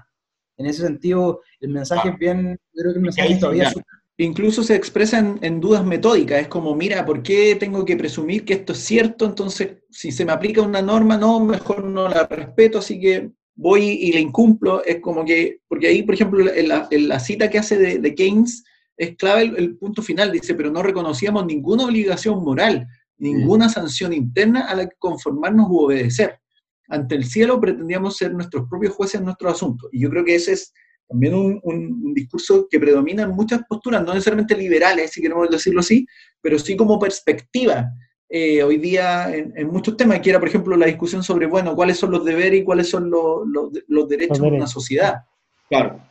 En ese sentido, el mensaje es bien, creo que el mensaje es Incluso se expresan en dudas metódicas. Es como, mira, ¿por qué tengo que presumir que esto es cierto? Entonces, si se me aplica una norma, no, mejor no la respeto, así que voy y la incumplo. Es como que, porque ahí, por ejemplo, en la, en la cita que hace de, de Keynes, es clave el, el punto final. Dice, pero no reconocíamos ninguna obligación moral, ninguna sanción interna a la que conformarnos u obedecer. Ante el cielo pretendíamos ser nuestros propios jueces en nuestros asuntos. Y yo creo que ese es también un, un- un discurso que predomina en muchas posturas, no necesariamente liberales, si queremos decirlo así, pero sí como perspectiva. eh, hoy día en, en muchos temas, que era, por ejemplo, la discusión sobre, bueno, cuáles son los deberes y cuáles son los, los- los derechos de una sociedad. Claro.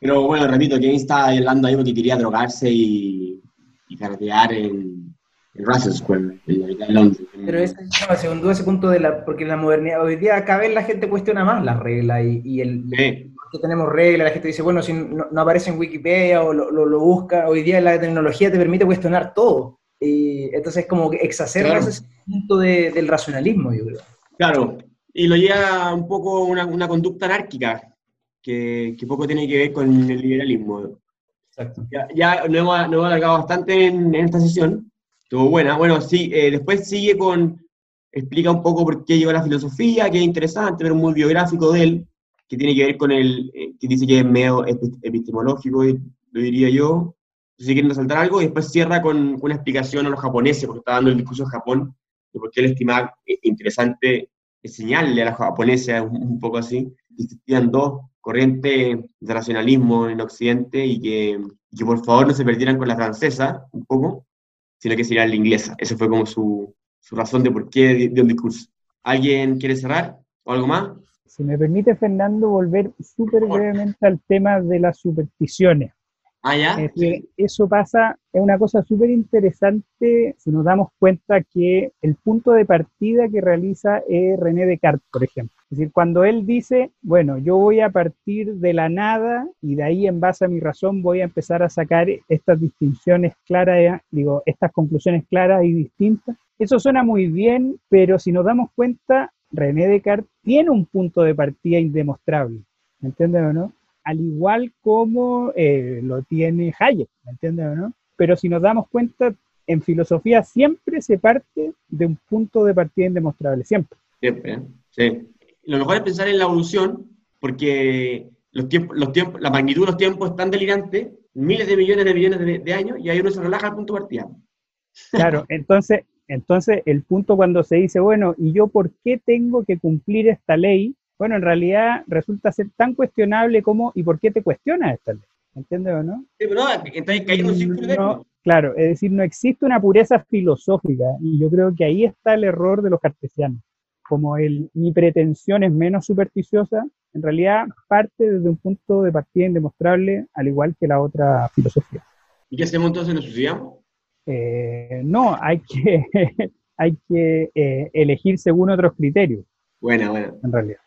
Pero bueno, repito, Keynes estaba hablando ahí porque quería drogarse y, y carretear en, en Russell Square, en la mitad de Londres. Pero ese, no, segundo ese punto de la, porque la modernidad, hoy día cada vez la gente cuestiona más las reglas y, y el, Sí, que tenemos reglas, la gente dice, bueno, si no, no aparece en Wikipedia o lo, lo, lo busca, hoy día la tecnología te permite cuestionar todo. Y entonces como que exacerba Claro. ese punto de- del racionalismo, yo creo. claro. Y lo lleva un poco una, una conducta anárquica, que, que poco tiene que ver con el liberalismo. Exacto. Ya, ya nos hemos, nos hemos alargado bastante en, en esta sesión. Estuvo buena. Bueno, sí, eh, después sigue con. Explica un poco por qué llegó a la filosofía, que es interesante, pero muy biográfico de él, que tiene que ver con el. eh, que dice que es medio epi- epistemológico, y- lo diría yo. Si quieren resaltar algo, y después cierra con una explicación a los japoneses, porque está dando el discurso en Japón, de por qué él estimaba eh, interesante enseñarle a los japoneses un poco así, que existían dos corrientes de racionalismo en Occidente y que, y que por favor no se perdieran con la francesa un poco, sino que sería la inglesa. Esa fue como su, su razón de por qué dio un discurso. ¿Alguien quiere cerrar o algo más? Si me permite, Fernando, volver súper brevemente al tema de las supersticiones. Ah, ya. Es decir, eso pasa, es una cosa súper interesante si nos damos cuenta que el punto de partida que realiza es René Descartes, por ejemplo. Es decir, cuando él dice, bueno, yo voy a partir de la nada y de ahí en base a mi razón voy a empezar a sacar estas distinciones claras, digo, estas conclusiones claras y distintas. Eso suena muy bien, pero si nos damos cuenta, René Descartes tiene un punto de partida indemostrable. ¿Me entiendes o no? al igual como eh, lo tiene Hayek, ¿me entiendes o no? Pero si nos damos cuenta, en filosofía siempre se parte de un punto de partida indemostrable, siempre. Siempre, sí. Lo mejor es pensar en la evolución, porque los tiempos, los tiempos, la magnitud de los tiempos es tan delirante, miles de millones de millones de, de años, y ahí uno se relaja al punto de partida. Claro, entonces, entonces el punto cuando se dice, bueno, ¿y yo por qué tengo que cumplir esta ley? Bueno, en realidad resulta ser tan cuestionable como ¿y por qué te cuestionas esta ley? ¿Entiendes o no? Sí, pero no, entonces cae en un círculo No, eterno. claro, es decir, no existe una pureza filosófica y yo creo que ahí está el error de los cartesianos. Como el, mi pretensión es menos supersticiosa, en realidad parte desde un punto de partida indemostrable, al igual que la otra filosofía. ¿Y qué hacemos entonces? ¿Nos suicidamos? Eh, no, hay que, hay que eh, elegir según otros criterios, Buena, buena. en realidad.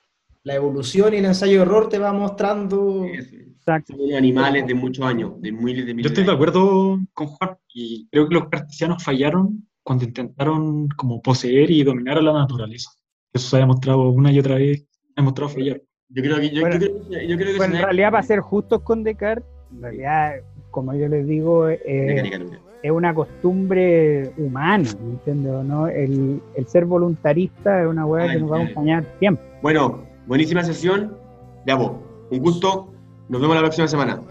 La evolución y el ensayo-error te va mostrando... Exacto. Animales de muchos años, de miles de Yo millones estoy de años. acuerdo con Juan y creo que los cartesianos fallaron cuando intentaron como poseer y dominar a la naturaleza. Eso se ha demostrado una y otra vez, ha demostrado fallar. Yo creo que, yo, Bueno, yo creo, que- yo creo que Bueno, si en realidad, para ser justos con Descartes, en realidad, como yo les digo, eh, es una costumbre humana, ¿me entiendes? no? El, el ser voluntarista es una hueá Ah, que nos va a acompañar siempre. Bueno, buenísima sesión. Ya vos, un gusto. Nos vemos la próxima semana.